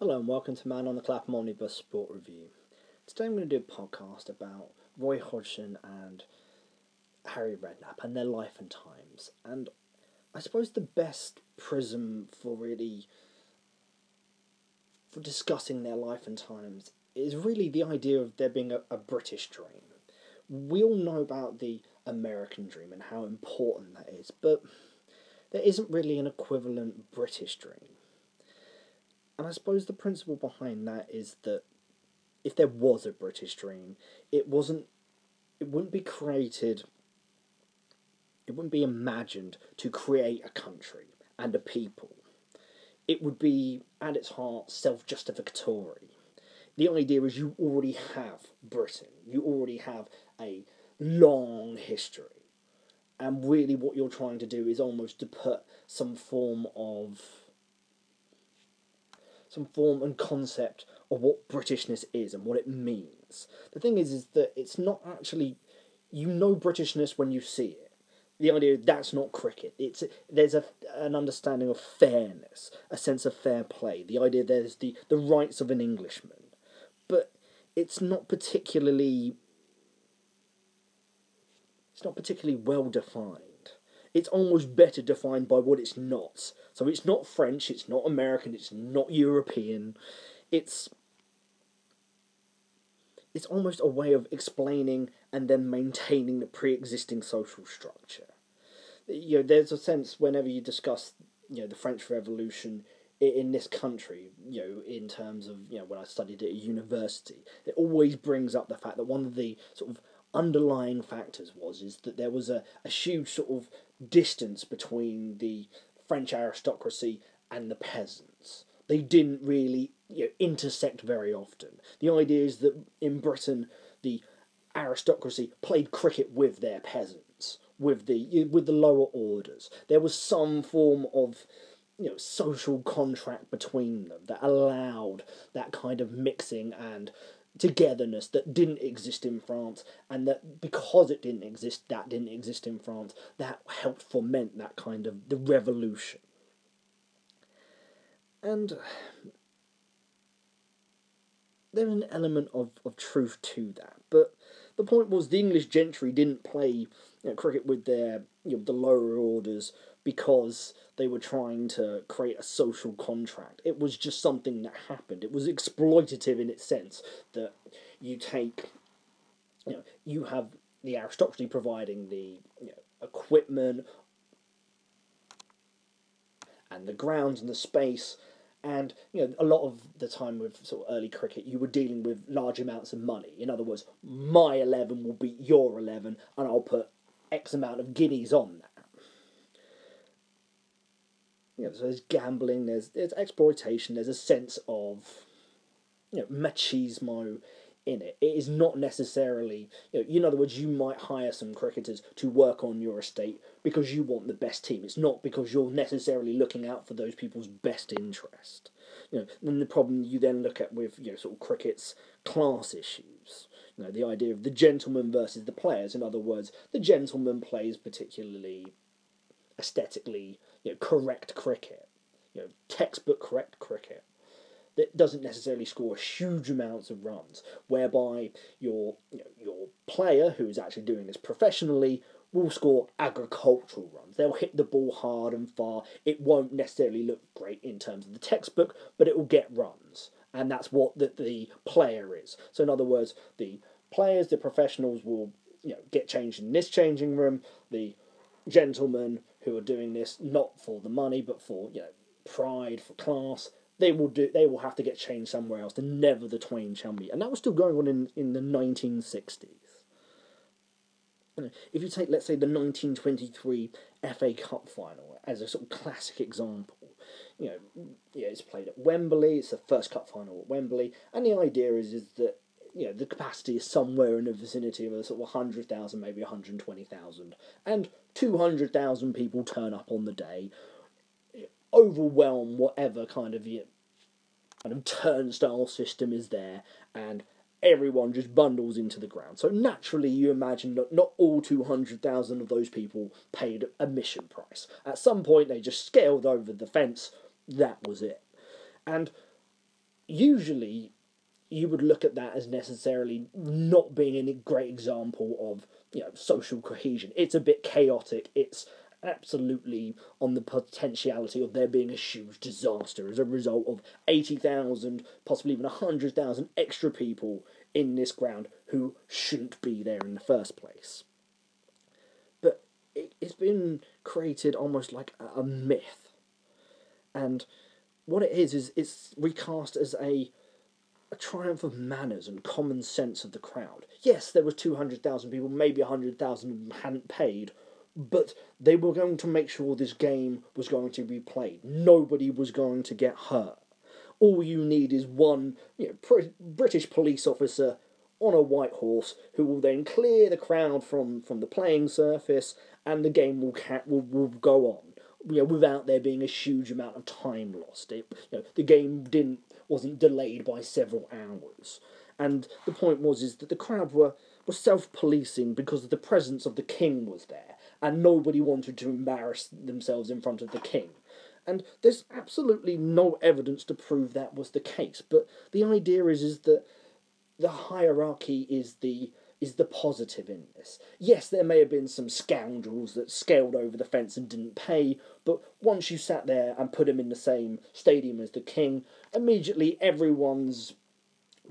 Hello and welcome to Man on the Clapham Omnibus Sport Review. Today I'm going to do a podcast about Roy Hodgson and Harry Redknapp and their life and times. And I suppose the best prism for really for discussing their life and times is really the idea of there being a, a British dream. We all know about the American dream and how important that is, but there isn't really an equivalent British dream. And I suppose the principle behind that is that if there was a British dream, it wasn't it wouldn't be created it wouldn't be imagined to create a country and a people. It would be at its heart self justificatory. The idea is you already have Britain, you already have a long history. And really, what you're trying to do is almost to put some form of some form and concept of what Britishness is and what it means. The thing is, is that it's not actually you know Britishness when you see it. The idea that's not cricket. It's there's a an understanding of fairness, a sense of fair play. The idea there's the the rights of an Englishman, but it's not particularly it's not particularly well defined it's almost better defined by what it's not. So it's not French, it's not American, it's not European. It's it's almost a way of explaining and then maintaining the pre-existing social structure. You know, there's a sense whenever you discuss, you know, the French Revolution in this country, you know, in terms of, you know, when I studied at university, it always brings up the fact that one of the sort of underlying factors was is that there was a, a huge sort of distance between the French aristocracy and the peasants. They didn't really you know, intersect very often. The idea is that in Britain, the aristocracy played cricket with their peasants, with the with the lower orders. There was some form of you know social contract between them that allowed that kind of mixing and togetherness that didn't exist in France, and that because it didn't exist, that didn't exist in France, that helped foment that kind of the revolution. And there's an element of, of truth to that, but the point was the English gentry didn't play you know, cricket with their you know, the lower orders because they were trying to create a social contract. It was just something that happened. It was exploitative in its sense that you take, you know, you have the aristocracy providing the you know, equipment and the grounds and the space. And you know, a lot of the time with sort of early cricket, you were dealing with large amounts of money. In other words, my eleven will beat your eleven, and I'll put X amount of guineas on that you know, so there's gambling, there's there's exploitation, there's a sense of you know machismo in it. It is not necessarily you know, in other words, you might hire some cricketers to work on your estate because you want the best team. It's not because you're necessarily looking out for those people's best interest. You know, then the problem you then look at with you know sort of cricket's class issues. You know, the idea of the gentleman versus the players. In other words, the gentleman plays particularly aesthetically you know, correct cricket, you know, textbook correct cricket that doesn't necessarily score huge amounts of runs, whereby your you know, your player who is actually doing this professionally will score agricultural runs. They'll hit the ball hard and far. It won't necessarily look great in terms of the textbook, but it will get runs. And that's what the, the player is. So in other words, the players, the professionals will you know get changed in this changing room. The gentlemen who are doing this not for the money but for you know pride for class they will do they will have to get changed somewhere else. And never the twain shall meet and that was still going on in, in the 1960s if you take let's say the 1923 FA Cup final as a sort of classic example you know yeah it's played at Wembley it's the first cup final at Wembley and the idea is is that you know the capacity is somewhere in the vicinity of a sort of 100,000 maybe 120,000 and 200,000 people turn up on the day, overwhelm whatever kind of you kind of turnstile system is there, and everyone just bundles into the ground. So naturally, you imagine that not all 200,000 of those people paid admission price. At some point, they just scaled over the fence. That was it. And usually you would look at that as necessarily not being a great example of you know social cohesion. It's a bit chaotic. It's absolutely on the potentiality of there being a huge disaster as a result of 80,000, possibly even 100,000 extra people in this ground who shouldn't be there in the first place. But it, has been created almost like a, a myth. And what it is, is it's recast as a a triumph of manners and common sense of the crowd. Yes, there were 200,000 people, maybe 100,000 hadn't paid, but they were going to make sure this game was going to be played. Nobody was going to get hurt. All you need is one you know, pr- British police officer on a white horse who will then clear the crowd from, from the playing surface and the game will, ca- will, will go on. You know, without there being a huge amount of time lost. It, you know, the game didn't wasn't delayed by several hours. And the point was is that the crowd were, were self policing because the presence of the king was there and nobody wanted to embarrass themselves in front of the king. And there's absolutely no evidence to prove that was the case. But the idea is is that the hierarchy is the is the positive in this. Yes, there may have been some scoundrels that scaled over the fence and didn't pay, but once you sat there and put him in the same stadium as the king, immediately everyone's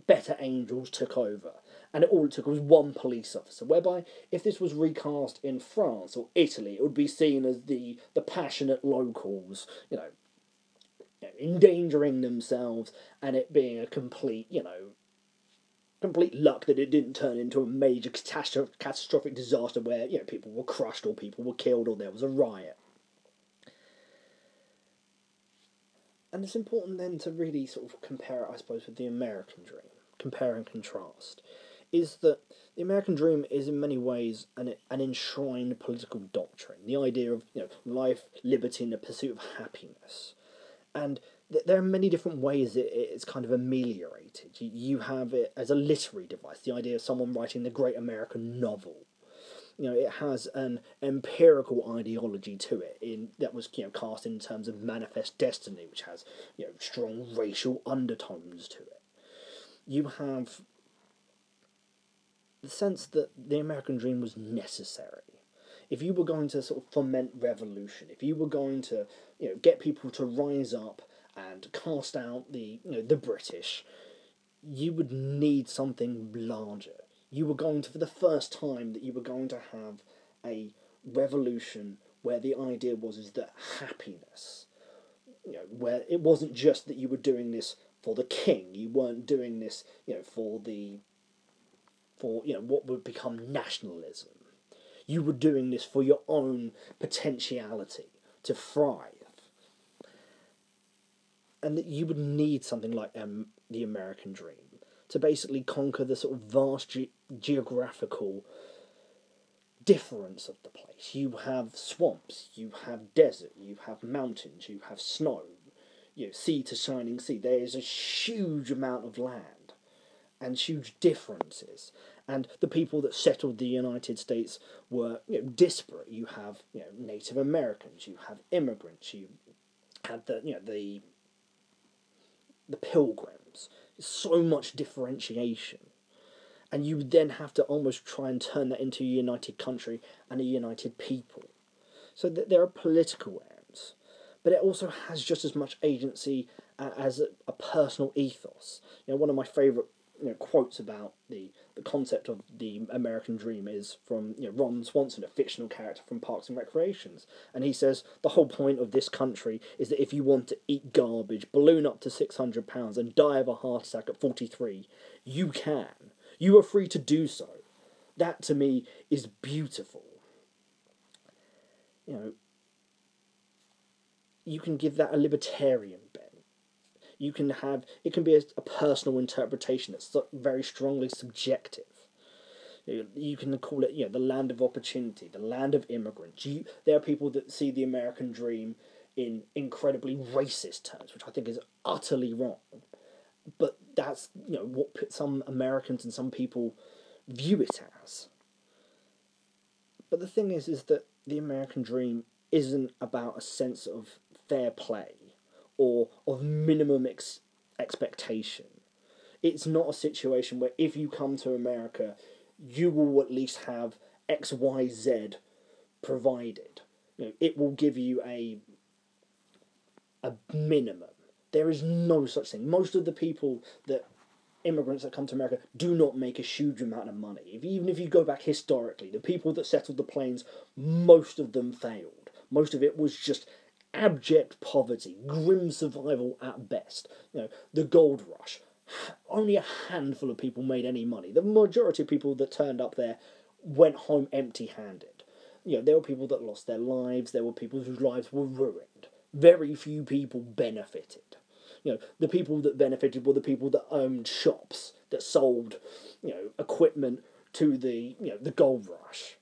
better angels took over and it all it took was one police officer. Whereby, if this was recast in France or Italy, it would be seen as the the passionate locals, you know, endangering themselves, and it being a complete, you know, complete luck that it didn't turn into a major catastrophic, catastrophic disaster where you know people were crushed or people were killed or there was a riot. And it's important then to really sort of compare it, I suppose, with the American dream, compare and contrast is that the American dream is in many ways an, an enshrined political doctrine. The idea of you know life, liberty, and the pursuit of happiness, and there are many different ways it, it's kind of ameliorated. You, you have it as a literary device, the idea of someone writing the great American novel. You know, it has an empirical ideology to it in that was you know cast in terms of manifest destiny, which has you know strong racial undertones to it. You have the sense that the American dream was necessary. If you were going to sort of foment revolution, if you were going to, you know, get people to rise up and cast out the, you know, the British, you would need something larger. You were going to, for the first time, that you were going to have a revolution where the idea was is that happiness, you know, where it wasn't just that you were doing this for the king, you weren't doing this, you know, for the for you know what would become nationalism. You were doing this for your own potentiality to thrive, and that you would need something like um, the American dream to basically conquer the sort of vast ge- geographical difference of the place. You have swamps, you have desert, you have mountains, you have snow, you know, sea to shining sea. There is a huge amount of land and huge differences. And the people that settled the United States were you know, disparate. You have you know, Native Americans, you have immigrants, you had the you know the the pilgrims. So much differentiation. And you would then have to almost try and turn that into a united country and a united people. So that there are political aims, but it also has just as much agency uh, as a, a personal ethos. You know, one of my favourite you know, quotes about the, the concept of the American dream is from you know, Ron Swanson, a fictional character from Parks and Recreations. And he says the whole point of this country is that if you want to eat garbage, balloon up to 600 pounds, and die of a heart attack at 43, you can. You are free to do so. That to me is beautiful. You know, you can give that a libertarian you can have it can be a, a personal interpretation that's very strongly subjective. You can call it, you know, the land of opportunity, the land of immigrants. You, there are people that see the American dream in incredibly racist terms, which I think is utterly wrong. But that's you know what some Americans and some people view it as. But the thing is, is that the American dream isn't about a sense of fair play or of minimum ex- expectation. It's not a situation where if you come to America, you will at least have X, Y, Z provided. You know, it will give you a a minimum. There is no such thing. Most of the people that immigrants that come to America do not make a huge amount of money. If, even if you go back historically, the people that settled the plains, most of them failed. Most of it was just abject poverty, grim survival at best. You know, the gold rush. Only a handful of people made any money. The majority of people that turned up there went home empty-handed. You know, there were people that lost their lives. There were people whose lives were ruined. Very few people benefited you know, the people that benefited were the people that owned shops that sold, you know, equipment to the you know the gold rush,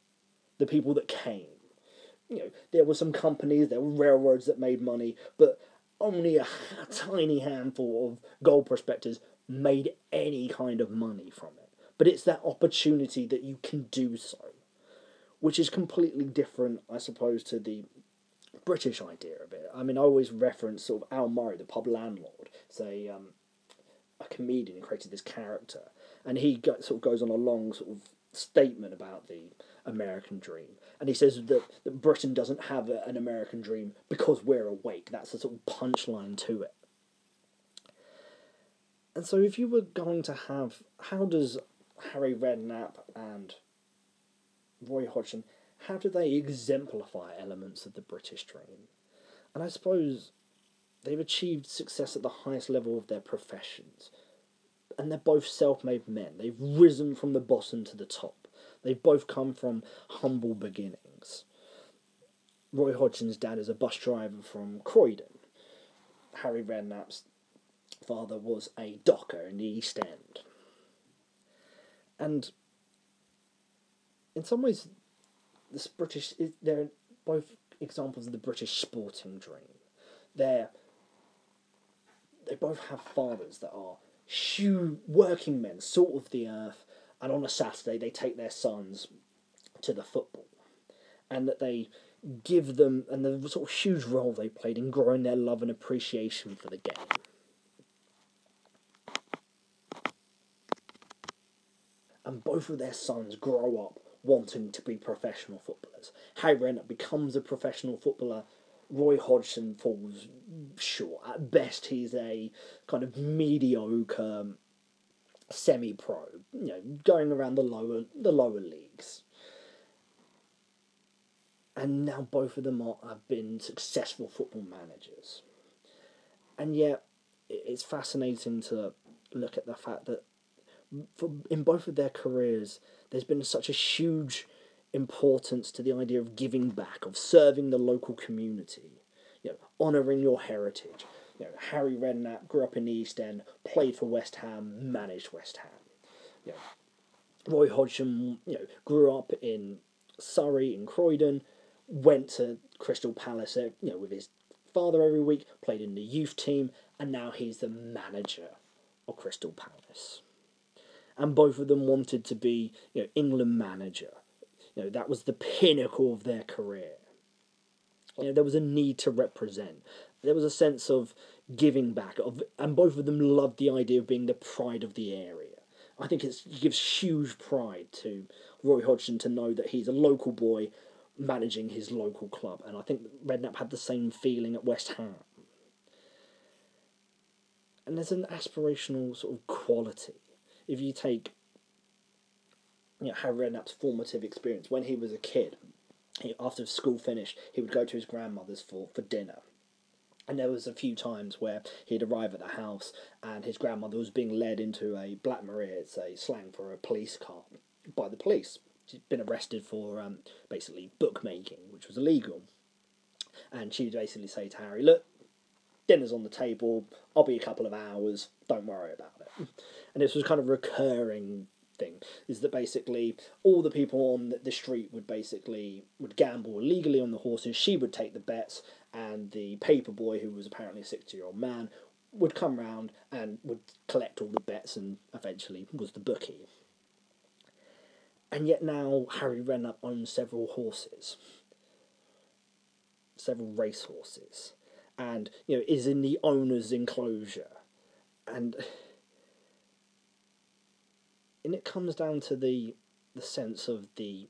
the people that came. You know, there were some companies, there were railroads that made money, but only a tiny handful of gold prospectors made any kind of money from it. But it's that opportunity that you can do so, which is completely different, I suppose, to the British idea of it. I mean, I always reference sort of Al Murray, the pub landlord. A, um, a comedian who created this character, and he go, sort of goes on a long sort of statement about the American dream. And he says that, that Britain doesn't have a, an American dream because we're awake. That's the sort of punchline to it. And so, if you were going to have, how does Harry Redknapp and Roy Hodgson how do they exemplify elements of the British dream? And I suppose they've achieved success at the highest level of their professions. And they're both self made men. They've risen from the bottom to the top. They've both come from humble beginnings. Roy Hodgson's dad is a bus driver from Croydon. Harry Redknapp's father was a docker in the East End. And in some ways, this British they're both examples of the British sporting dream. They're they both have fathers that are shoe working men, salt of the earth, and on a Saturday they take their sons to the football, and that they give them and the sort of huge role they played in growing their love and appreciation for the game. And both of their sons grow up wanting to be professional footballers. Harry Redknapp becomes a professional footballer. Roy Hodgson falls short. At best, he's a kind of mediocre semi-pro, you know, going around the lower the lower leagues. And now both of them are, have been successful football managers. And yet, it's fascinating to look at the fact that for, in both of their careers, there's been such a huge importance to the idea of giving back, of serving the local community, you know, honouring your heritage. You know, Harry Redknapp grew up in the East End, played for West Ham, managed West Ham. You know, Roy Hodgson, you know, grew up in Surrey, in Croydon, went to Crystal Palace, uh, you know, with his father every week, played in the youth team, and now he's the manager of Crystal Palace and both of them wanted to be you know England manager. You know that was the pinnacle of their career. You know there was a need to represent. There was a sense of giving back of, and both of them loved the idea of being the pride of the area. I think it gives huge pride to Roy Hodgson to know that he's a local boy managing his local club, and I think Redknapp had the same feeling at West Ham. And there's an aspirational sort of quality if you take you know, Harry Redknapp's formative experience when he was a kid, he, after school finished, he would go to his grandmother's for, for dinner. And there was a few times where he'd arrive at the house and his grandmother was being led into a Black Maria, it's a slang for a police car, by the police. She'd been arrested for um, basically bookmaking, which was illegal. And she'd basically say to Harry, Look, dinner's on the table, I'll be a couple of hours, don't worry about it. And this was kind of recurring thing is that basically all the people on the street would basically would gamble illegally on the horses. She would take the bets and the paper boy who was apparently a 60 year old man would come round and would collect all the bets and eventually was the bookie. And yet now harry redknapp owns several horses several race horses and you know is in the owner's enclosure. And and it comes down to the the sense of the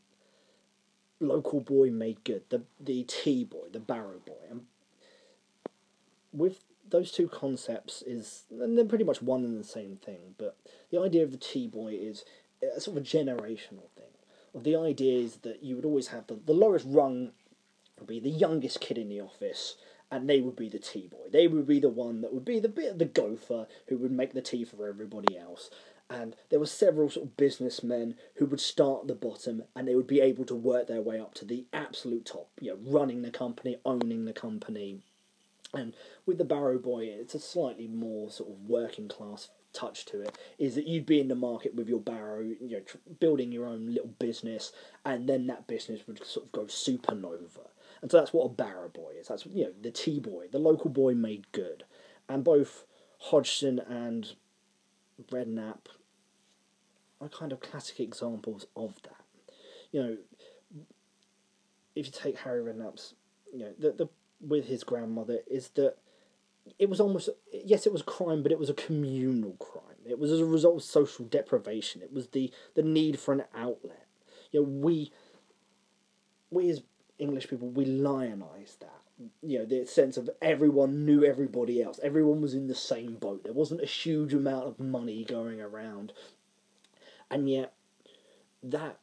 local boy made good, the the tea boy, the barrow boy, and with those two concepts is and they're pretty much one and the same thing. But the idea of the tea boy is a sort of a generational thing. The idea is that you would always have the, the lowest rung would be the youngest kid in the office, and they would be the tea boy. They would be the one that would be the bit of the gopher who would make the tea for everybody else. And there were several sort of businessmen who would start at the bottom and they would be able to work their way up to the absolute top, you know, running the company, owning the company. And with the Barrow Boy, it's a slightly more sort of working class touch to it. Is that you'd be in the market with your Barrow, you know, tr- building your own little business, and then that business would sort of go supernova. And so that's what a Barrow Boy is. That's you know the Tea Boy, the local boy made good, and both Hodgson and Redknapp are kind of classic examples of that. You know, if you take Harry Redknapp's, you know, the the with his grandmother is that it was almost yes, it was crime, but it was a communal crime. It was as a result of social deprivation. It was the the need for an outlet. You know, we we as English people we lionize that. You know, the sense of everyone knew everybody else. Everyone was in the same boat. There wasn't a huge amount of money going around, and yet that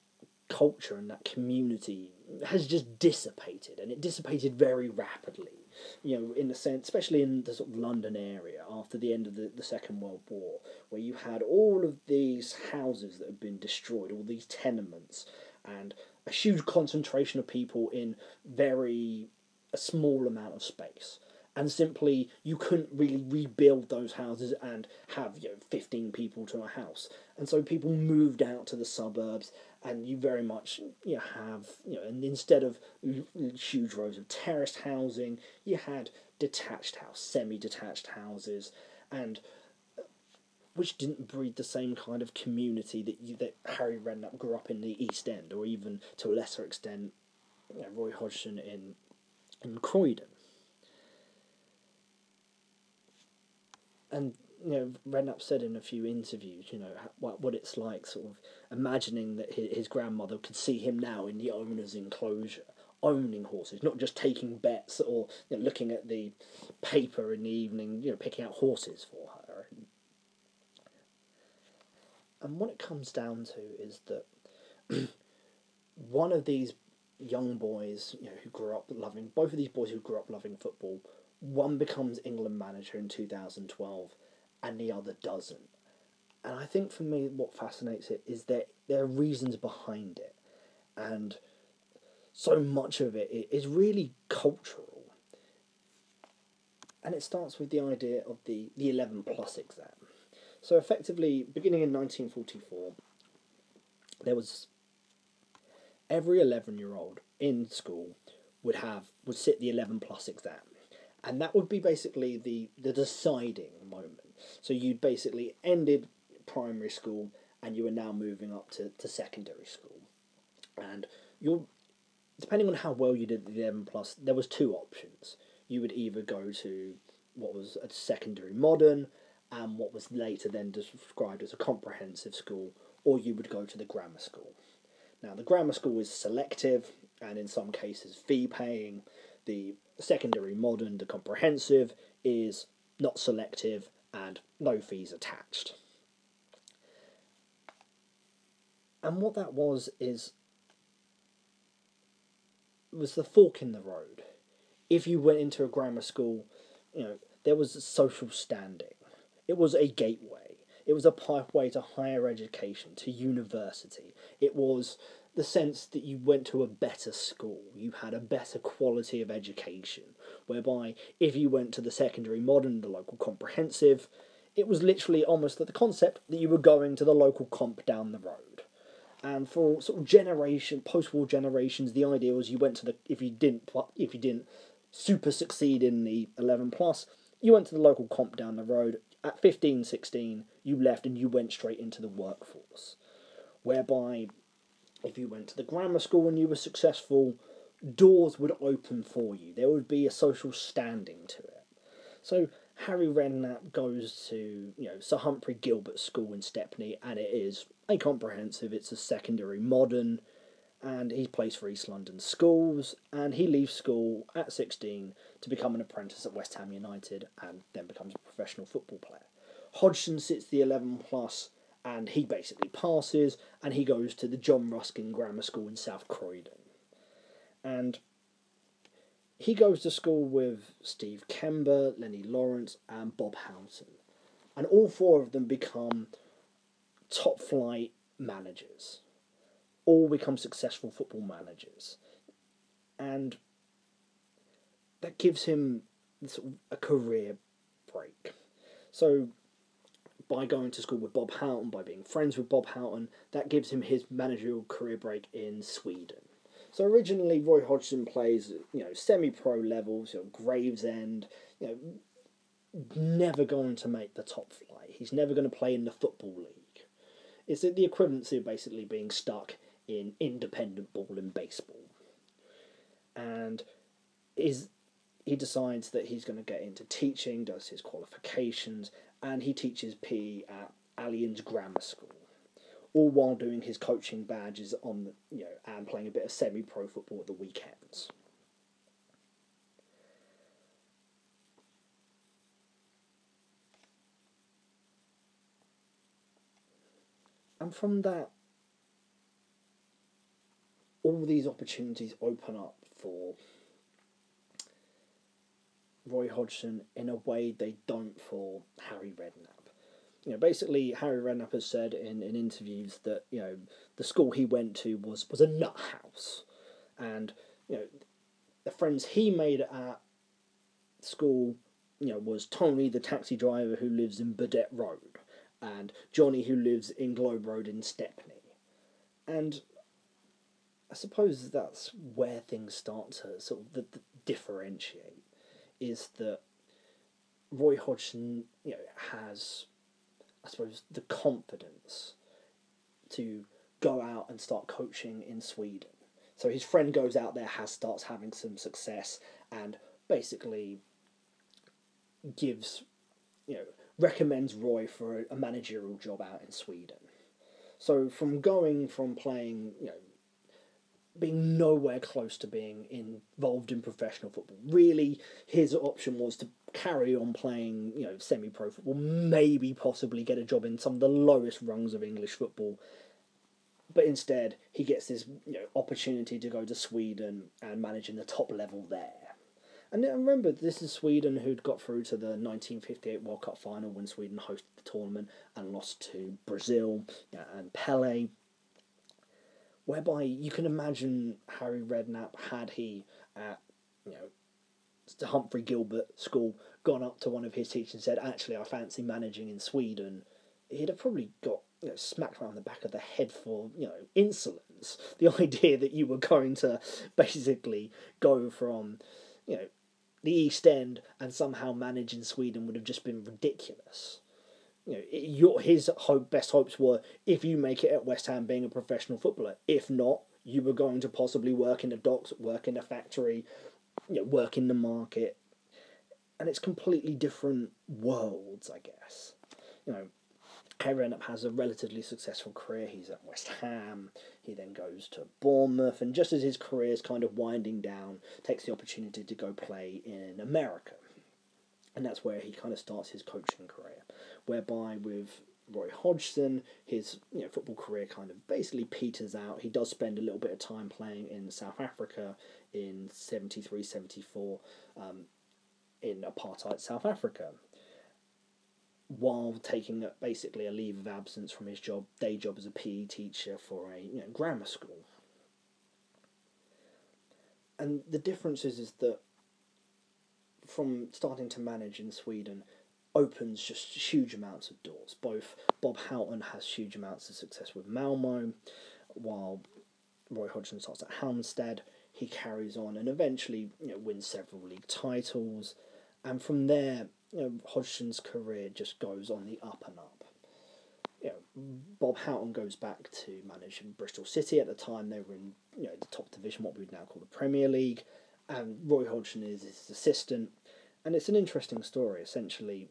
culture and that community has just dissipated, and it dissipated very rapidly. You know, in the sense, especially in the sort of London area after the end of the, the Second World War, where you had all of these houses that had been destroyed, all these tenements, and a huge concentration of people in very a small amount of space. And simply you couldn't really rebuild those houses and have you know 15 people to a house. And so people moved out to the suburbs and you very much you know, have you know and instead of huge rows of terraced housing you had detached house semi-detached houses and uh, which didn't breed the same kind of community that you, that Harry Redknapp grew up in the East End, or even to a lesser extent, you know, Roy Hodgson in in Croydon. And you know, Redknapp said in a few interviews, you know, what what it's like, sort of imagining that his, his grandmother could see him now in the owner's enclosure, owning horses, not just taking bets or you know, looking at the paper in the evening, you know, picking out horses for her. And what it comes down to is that one of these young boys, you know, who grew up loving both of these boys who grew up loving football, one becomes England manager in 2012 and the other doesn't. And I think for me what fascinates it is that there are reasons behind it. And so much of it is really cultural. And it starts with the idea of the, the 11 plus exam. So effectively, beginning in 1944, there was every 11 year old in school would have would sit the 11 plus exam. And that would be basically the the deciding moment. So you'd basically ended primary school and you were now moving up to, to secondary school. And you're depending on how well you did the 11 plus there was two options. You would either go to what was a secondary modern and what was later then described as a comprehensive school, or you would go to the grammar school. Now, the grammar school is selective and in some cases fee paying. The secondary modern, the comprehensive, is not selective and no fees attached. And what that was is was the fork in the road. If you went into a grammar school, you know, there was social standing. It was a gateway. It was a pathway to higher education, to university. It was the sense that you went to a better school, you had a better quality of education, whereby if you went to the secondary modern, the local comprehensive, it was literally almost the concept that you were going to the local comp down the road. And for sort of generation, post-war generations, the idea was you went to the if you didn't if you didn't super succeed in the eleven plus, you went to the local comp down the road at 15, 16, you left and you went straight into the workforce. Whereby, if you went to the grammar school and you were successful, doors would open for you. There would be a social standing to it. So, Harry Redknapp goes to you know Sir Humphrey Gilbert School in Stepney, and it is a comprehensive. It's a secondary modern, and he plays for East London Schools, and he leaves school at sixteen to become an apprentice at West Ham United, and then becomes a professional football player. Hodgson sits the eleven plus, and he basically passes, and he goes to the John Ruskin Grammar School in South Croydon, and he goes to school with Steve Kember, Lenny Lawrence, and Bob Houghton. And all four of them become top flight managers. All become successful football managers. And that gives him a career break. So, by going to school with Bob Houghton, by being friends with Bob Houghton, that gives him his managerial career break in Sweden. So originally, Roy Hodgson plays, you know, semi-pro levels, you know, Gravesend, you know, never going to make the top flight. He's never going to play in the football league. It's the equivalency of basically being stuck in independent ball in baseball. And is he decides that he's going to get into teaching, does his qualifications, and he teaches PE at Alleyn's Grammar School all while doing his coaching badges on you know and playing a bit of semi-pro football at the weekends. And from that, all these opportunities open up for Roy Hodgson in a way they don't for Harry Redknapp. You know, basically Harry Redknapp has said in, in interviews that you know the school he went to was was a nut house, and you know the friends he made at school, you know, was Tony the taxi driver who lives in Burdett Road, and Johnny who lives in Globe Road in Stepney, and I suppose that's where things start to sort of the, the differentiate, is that Roy Hodgson, you know, has I suppose, the confidence to go out and start coaching in Sweden. So his friend goes out there, has starts having some success, and basically gives, you know, recommends Roy for a managerial job out in Sweden. So from going from playing, you know, being nowhere close to being involved in professional football. Really, his option was to carry on playing, you know, semi-pro football, maybe possibly get a job in some of the lowest rungs of English football. But instead, he gets this you know, opportunity to go to Sweden and manage in the top level there. And remember, this is Sweden who'd got through to the 1958 World Cup final when Sweden hosted the tournament and lost to Brazil and Pele whereby you can imagine Harry Redknapp had he at you know the Humphrey Gilbert School gone up to one of his teachers and said, "Actually, I fancy managing in Sweden," he'd have probably got you know smacked around the back of the head for you know insolence. The idea that you were going to basically go from you know the East End and somehow manage in Sweden would have just been ridiculous you know, your his hope, best hopes were if you make it at West Ham being a professional footballer. If not, you were going to possibly work in the docks, work in a factory, you know, work in the market, and it's completely different worlds, I guess. You know, Harry Redknapp has a relatively successful career. He's at West Ham. He then goes to Bournemouth, and just as his career is kind of winding down, takes the opportunity to go play in America, and that's where he kind of starts his coaching career whereby with Roy Hodgson, his you know football career kind of basically peters out. He does spend a little bit of time playing in South Africa in 73 74 um, in apartheid South Africa while taking basically a leave of absence from his job day job as a PE teacher for a you know, grammar school. And the difference is, is that from starting to manage in Sweden, opens just huge amounts of doors. Both Bob Houghton has huge amounts of success with Malmo, while Roy Hodgson starts at Halmstad. He carries on and eventually you know, wins several league titles, and from there, you know, Hodgson's career just goes on the up and up. You know, Bob Houghton goes back to managing Bristol City. At the time, they were in you know the top division, what we would now call the Premier League, and Roy Hodgson is his assistant and it's an interesting story. Essentially,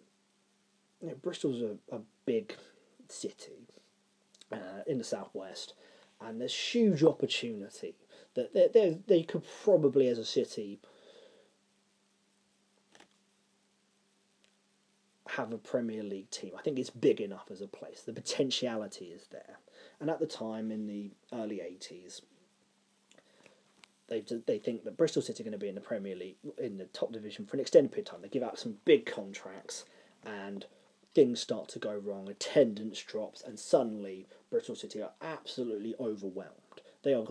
you know, Bristol's a, a big city uh, in the southwest, and there's huge opportunity that they, they, they could probably, as a city, have a Premier League team. I think it's big enough as a place. The potentiality is there. And at the time, in the early 80s, they, they think that Bristol City are going to be in the Premier League, in the top division for an extended period of time. They give out some big contracts, and things start to go wrong. Attendance drops, and suddenly Bristol City are absolutely overwhelmed. They are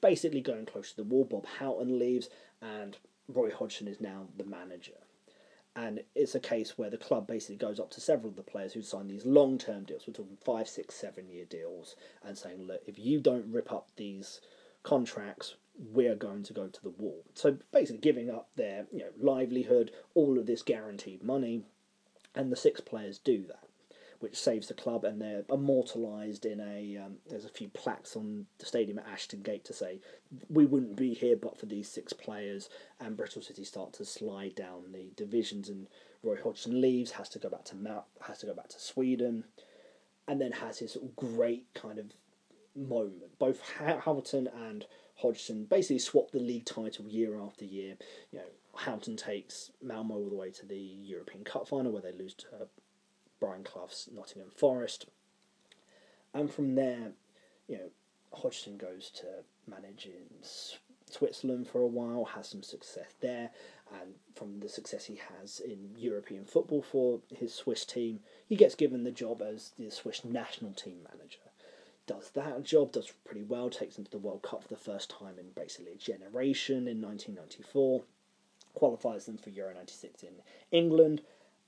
basically going close to the wall. Bob Houghton leaves, and Roy Hodgson is now the manager and it's a case where the club basically goes up to several of the players who sign these long term deals. We're talking five, six, seven year deals, and saying, look, if you don't rip up these contracts, we're going to go to the wall. So basically, giving up their you know livelihood, all of this guaranteed money, and the six players do that which saves the club, and they're immortalised in a. Um, there's a few plaques on the stadium at Ashton Gate to say we wouldn't be here but for these six players. And Bristol City start to slide down the divisions, and Roy Hodgson leaves, has to go back to Mount, has to go back to Sweden, and then has this great kind of moment. Both Hamilton and Hodgson basically swap the league title year after year. You know, Houghton takes Malmo all the way to the European Cup final where they lose to uh, Brian Clough's Nottingham Forest. And from there, you know, Hodgson goes to manage in Switzerland for a while, has some success there, and from the success he has in European football for his Swiss team, he gets given the job as the Swiss national team manager. Does that job, does pretty well, takes them to the World Cup for the first time in basically a generation in 1994, qualifies them for Euro 96 in England,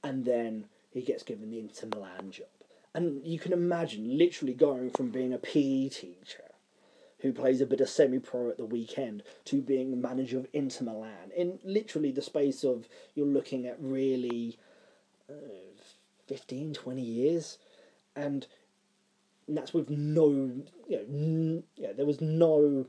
and then he gets given the Inter Milan job. And you can imagine literally going from being a PE teacher who plays a bit of semi pro at the weekend to being manager of Inter Milan in literally the space of, you're looking at really uh, 15, 20 years. And that's with no, you know, n- yeah, there was no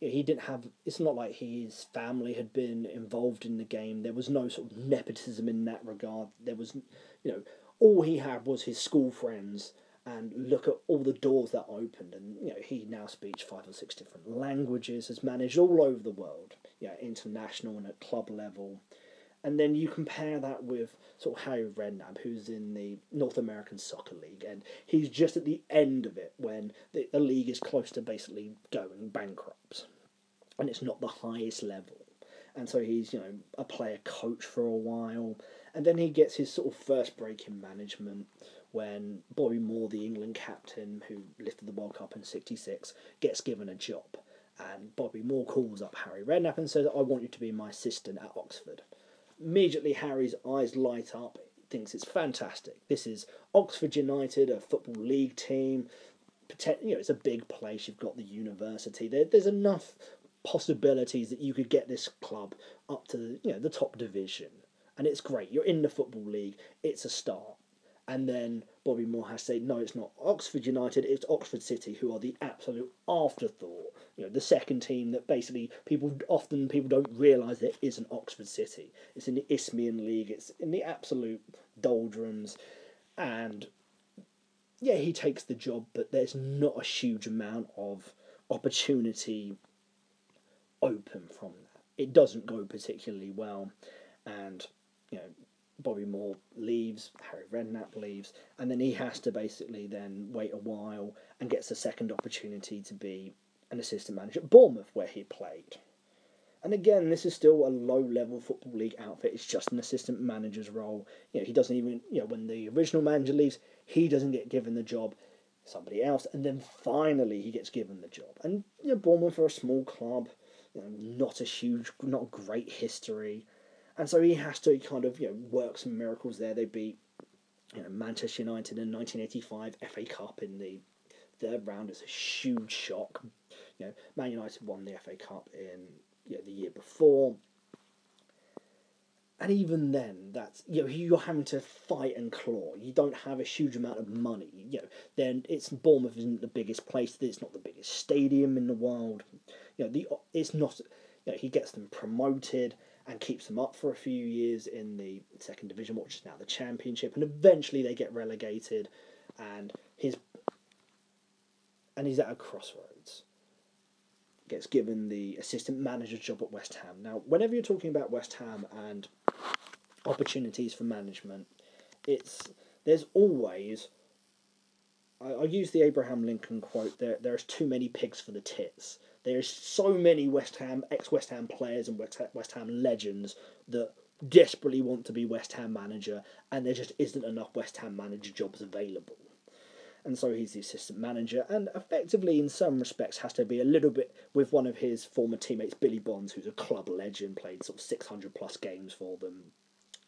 he didn't have it's not like his family had been involved in the game. There was no sort of nepotism in that regard. There was you know all he had was his school friends and look at all the doors that opened. And you know he now speaks five or six different languages has managed all over the world yeah international and at club level and then you compare that with sort of Harry Redknapp, who's in the North American Soccer League, and he's just at the end of it when the, the league is close to basically going bankrupt, and it's not the highest level. And so he's, you know, a player coach for a while, and then he gets his sort of first break in management when Bobby Moore, the England captain who lifted the World Cup in '66, gets given a job. And Bobby Moore calls up Harry Redknapp and says, I want you to be my assistant at Oxford immediately Harry's eyes light up. He thinks it's fantastic. This is Oxford United, a football league team. You know, it's a big place. You've got the university. There, there's enough possibilities that you could get this club up to you know the top division, and it's great. You're in the football league. It's a start. And then Bobby Moore has said, no, it's not Oxford United, it's Oxford City, who are the absolute afterthought. You know, the second team that basically people often people don't realise there is an Oxford City. It's in the Isthmian League, it's in the absolute doldrums. And yeah, he takes the job, but there's not a huge amount of opportunity open from that. It doesn't go particularly well. And, you know, Bobby Moore leaves, Harry Redknapp leaves, and then he has to basically then wait a while and gets a second opportunity to be an assistant manager at Bournemouth, where he played. And again, this is still a low level football league outfit. It's just an assistant manager's role. You know, he doesn't even, you know, when the original manager leaves, he doesn't get given the job. Somebody else, and then finally he gets given the job. And you know, Bournemouth are a small club, you know, not a huge, not a great history and so he has to kind of you know work some miracles there. They beat you know Manchester United in 1985 FA Cup in the third round. It's a huge shock. You know, Man United won the FA Cup in you know, the year before. And even then, that's you know you're having to fight and claw. You don't have a huge amount of money. You know, then it's Bournemouth isn't the biggest place. It's not the biggest stadium in the world. You know, the it's not. You know, he gets them promoted and keeps them up for a few years in the second division, which is now the championship, and eventually they get relegated, and his and he's at a crossroads. Gets given the assistant manager job at West Ham. Now, whenever you're talking about West Ham and opportunities for management, it's there's always I, I use the Abraham Lincoln quote there there's too many pigs for the tits. There's so many West Ham ex West Ham players and West, Ham legends that desperately want to be West Ham manager and there just isn't enough West Ham manager jobs available. And so he's the assistant manager, and effectively, in some respects, has to be a little bit with one of his former teammates, Billy Bonds, who's a club legend, played sort of 600 plus games for them.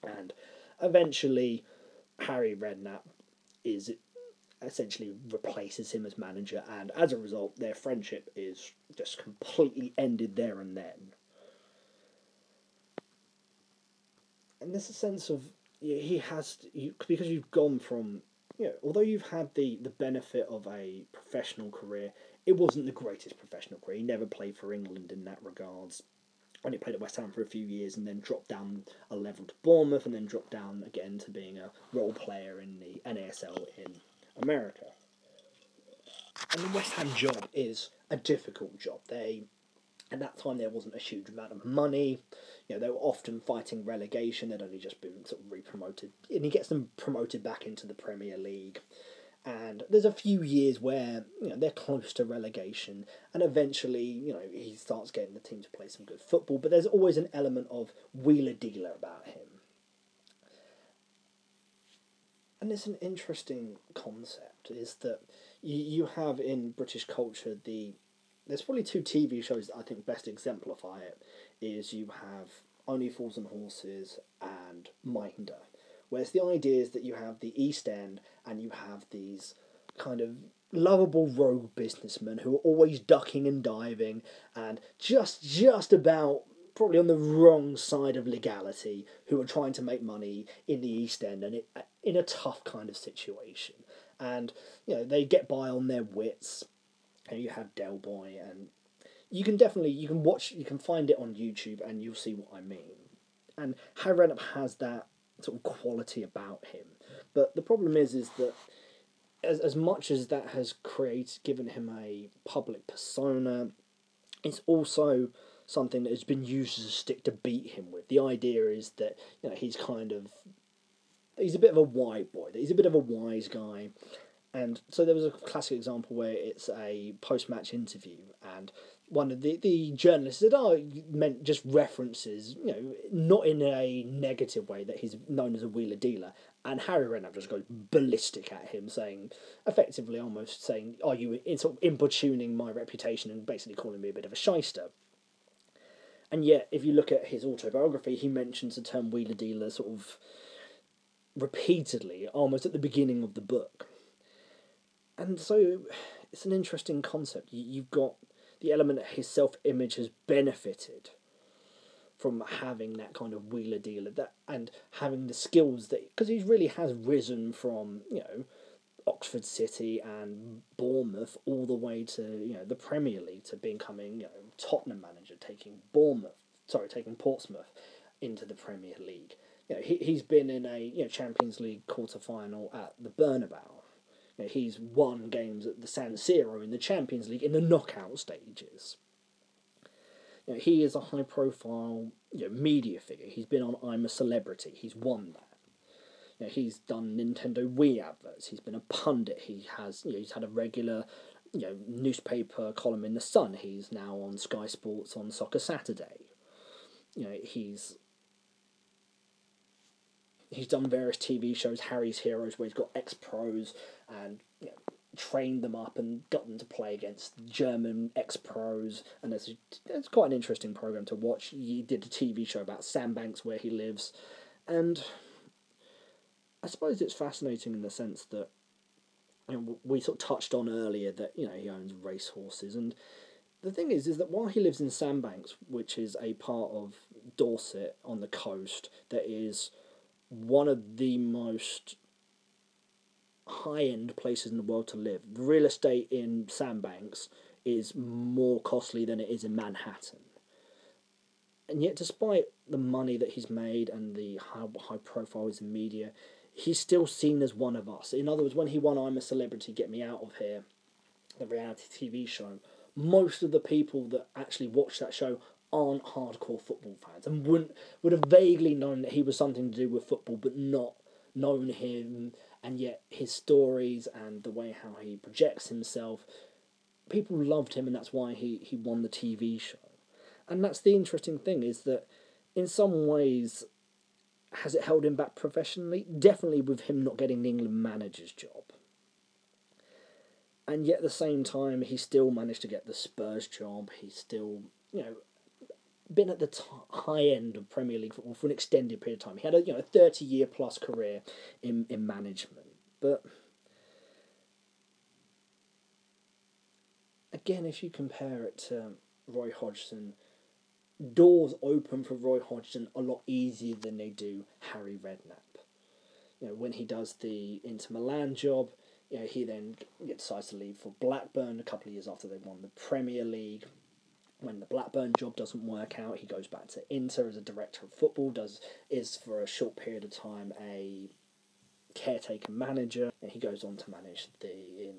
And eventually, Harry Redknapp is essentially replaces him as manager, and as a result, their friendship is just completely ended there and then. And there's a sense of he has you, because you've gone from you know although you've had the the benefit of a professional career, it wasn't the greatest professional career. He never played for England in that regards. Only played at West Ham for a few years and then dropped down a level to Bournemouth and then dropped down again to being a role player in the NASL in America. And the West Ham job is a difficult job. They at that time there wasn't a huge amount of money. You know, they were often fighting relegation. They'd only just been sort of re-promoted, and he gets them promoted back into the Premier League. And there's a few years where you know they're close to relegation, and eventually you know he starts getting the team to play some good football. But there's always an element of wheeler dealer about him. And it's an interesting concept is that you, you have in British culture the there's probably two TV shows that I think best exemplify it is you have Only Fools and Horses and Minder. Whereas the idea is that you have the East End and you have these kind of lovable rogue businessmen who are always ducking and diving and just just about probably on the wrong side of legality who are trying to make money in the East End and it, in a tough kind of situation. And you know they get by on their wits. And you have Del Boy, and you can definitely you can watch you can find it on YouTube, and you'll see what I mean. And Harry Redknapp has that sort of quality about him. But the problem is, is that as as much as that has created given him a public persona, it's also something that has been used as a stick to beat him with. The idea is that you know he's kind of he's a bit of a white boy. He's a bit of a wise guy. And so there was a classic example where it's a post match interview, and one of the, the journalists said, Oh, meant just references, you know, not in a negative way that he's known as a wheeler dealer. And Harry Redknapp just goes ballistic at him, saying, effectively almost saying, Are you in, sort of importuning my reputation and basically calling me a bit of a shyster? And yet, if you look at his autobiography, he mentions the term wheeler dealer sort of repeatedly, almost at the beginning of the book. And so it's an interesting concept. You've got the element that his self image has benefited from having that kind of wheeler dealer that and having the skills that because he really has risen from you know Oxford City and Bournemouth all the way to you know the Premier League to becoming you know Tottenham manager, taking Bournemouth, sorry, taking Portsmouth into the Premier League. You know, he he's been in a you know Champions League quarter final at the Bernabeu. You know, he's won games at the San Siro in the Champions League in the knockout stages. You know, he is a high profile you know, media figure. He's been on I'm a Celebrity. He's won that. You know, he's done Nintendo Wii adverts. He's been a pundit. He has you know, he's had a regular you know newspaper column in the Sun. He's now on Sky Sports on Soccer Saturday. You know he's he's done various TV shows, Harry's Heroes, where he's got ex pros and you know, trained them up and got them to play against German ex pros. And it's it's quite an interesting program to watch. He did a TV show about Sandbanks where he lives, and I suppose it's fascinating in the sense that we sort of touched on earlier that you know he owns racehorses, and the thing is, is that while he lives in Sandbanks, which is a part of Dorset on the coast, that is one of the most high end places in the world to live. The real estate in Sandbanks is more costly than it is in Manhattan. And yet, despite the money that he's made and the high, high profile is in media, he's still seen as one of us. In other words, when he won I'm a Celebrity, Get Me Out of Here, the reality TV show, most of the people that actually watch that show aren't hardcore football fans and wouldn't would have vaguely known that he was something to do with football but not known him and yet his stories and the way how he projects himself people loved him and that's why he, he won the TV show and that's the interesting thing is that in some ways has it held him back professionally? Definitely with him not getting the England manager's job. And yet at the same time he still managed to get the Spurs job. He still you know been at the t- high end of Premier League football for an extended period of time. He had a you know a thirty year plus career in in management, but again, if you compare it to Roy Hodgson, doors open for Roy Hodgson a lot easier than they do Harry Redknapp. You know when he does the Inter Milan job. You know, he then decides to leave for Blackburn a couple of years after they won the Premier League when the Blackburn job doesn't work out, he goes back to Inter as a director of football. Does is for a short period of time a caretaker manager, and he goes on to manage the in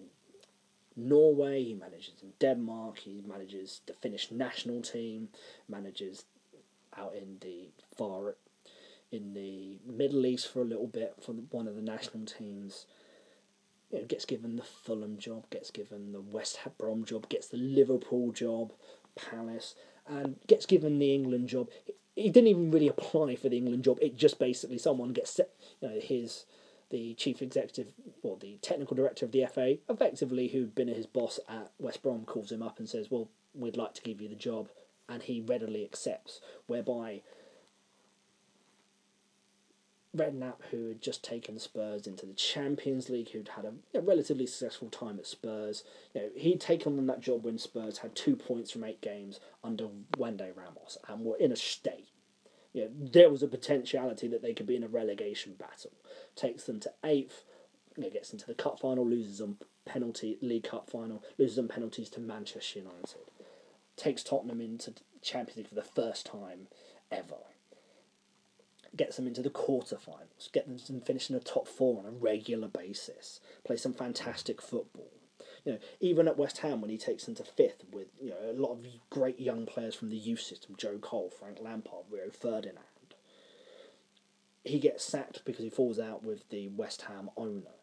Norway. He manages in Denmark. He manages the Finnish national team. Manages out in the far in the Middle East for a little bit for one of the national teams. You know, gets given the Fulham job, gets given the West Brom job, gets the Liverpool job, Palace and gets given the England job. He didn't even really apply for the England job. It just basically someone gets set, you know, his the chief executive or the technical director of the FA, effectively who'd been his boss at West Brom, calls him up and says, "Well, we'd like to give you the job," and he readily accepts. Whereby Redknapp, who had just taken Spurs into the Champions League, who'd had a, relatively successful time at Spurs, you know, he'd taken on that job when Spurs had two points from eight games under Juande Ramos and were in a state. You know, there was a potentiality that they could be in a relegation battle. Takes them to eighth, you know, gets into the cup final, loses on penalty League Cup final, loses on penalties to Manchester United. Takes Tottenham into Champions League for the first time ever gets them into the quarterfinals, get them to finish in the top four on a regular basis, play some fantastic football. You know, even at West Ham when he takes them to fifth with you know a lot of great young players from the youth system, Joe Cole, Frank Lampard, Rio Ferdinand. He gets sacked because he falls out with the West Ham owner.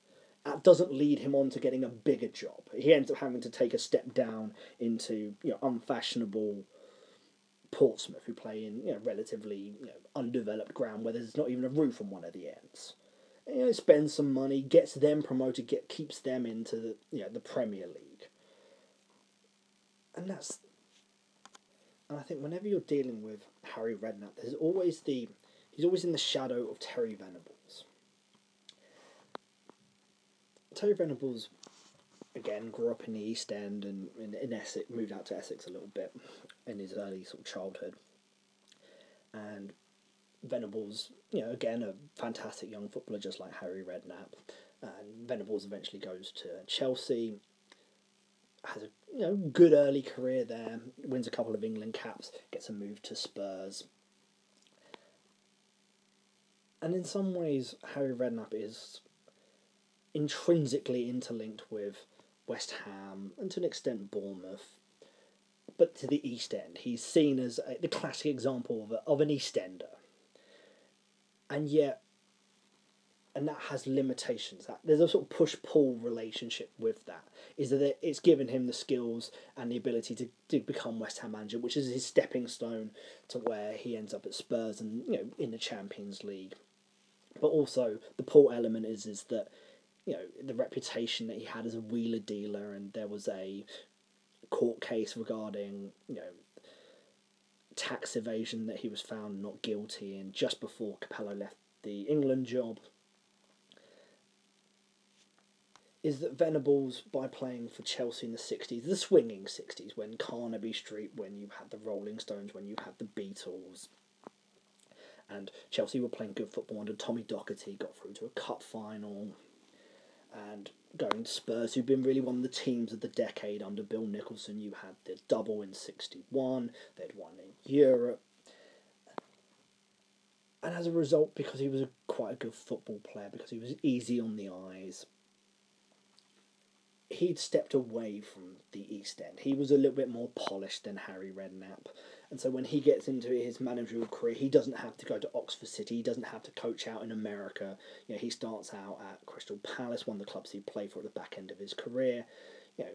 That doesn't lead him on to getting a bigger job. He ends up having to take a step down into you know unfashionable Portsmouth, who play in you know relatively you know, undeveloped ground where there's not even a roof on one of the ends. You know, spends some money, gets them promoted, get keeps them into the you know the Premier League. And that's, and I think whenever you're dealing with Harry Redknapp, there's always the he's always in the shadow of Terry Venables. Terry Venables again grew up in the East End and in, in Essex, moved out to Essex a little bit in his early sort of childhood. And Venables, you know, again a fantastic young footballer, just like Harry Redknapp. And Venables eventually goes to Chelsea, has a you know good early career there, wins a couple of England caps, gets a move to Spurs. And in some ways, Harry Redknapp is intrinsically interlinked with West Ham and to an extent Bournemouth, but to the East End. He's seen as a, the classic example of, a, of an East Ender. And yet, and that has limitations. That there's a sort of push pull relationship with that. Is that it's given him the skills and the ability to, to become West Ham manager, which is his stepping stone to where he ends up at Spurs and you know in the Champions League. But also the pull element is is that you know the reputation that he had as a wheeler dealer, and there was a court case regarding you know tax evasion that he was found not guilty in just before Capello left the England job. Is that Venables, by playing for Chelsea in the 60s, the swinging 60s, when Carnaby Street, when you had the Rolling Stones, when you had the Beatles, and Chelsea were playing good football under Tommy Docherty, got through to a cup final, and going to Spurs, who've been really one of the teams of the decade under Bill Nicholson. You had the double in '61, they'd won in Europe, and as a result, because he was a, quite a good football player, because he was easy on the eyes, he'd stepped away from the East End. He was a little bit more polished than Harry Redknapp. And so when he gets into his managerial career, he doesn't have to go to Oxford City. He doesn't have to coach out in America. You know, he starts out at Crystal Palace, one of the clubs he played for at the back end of his career. You know,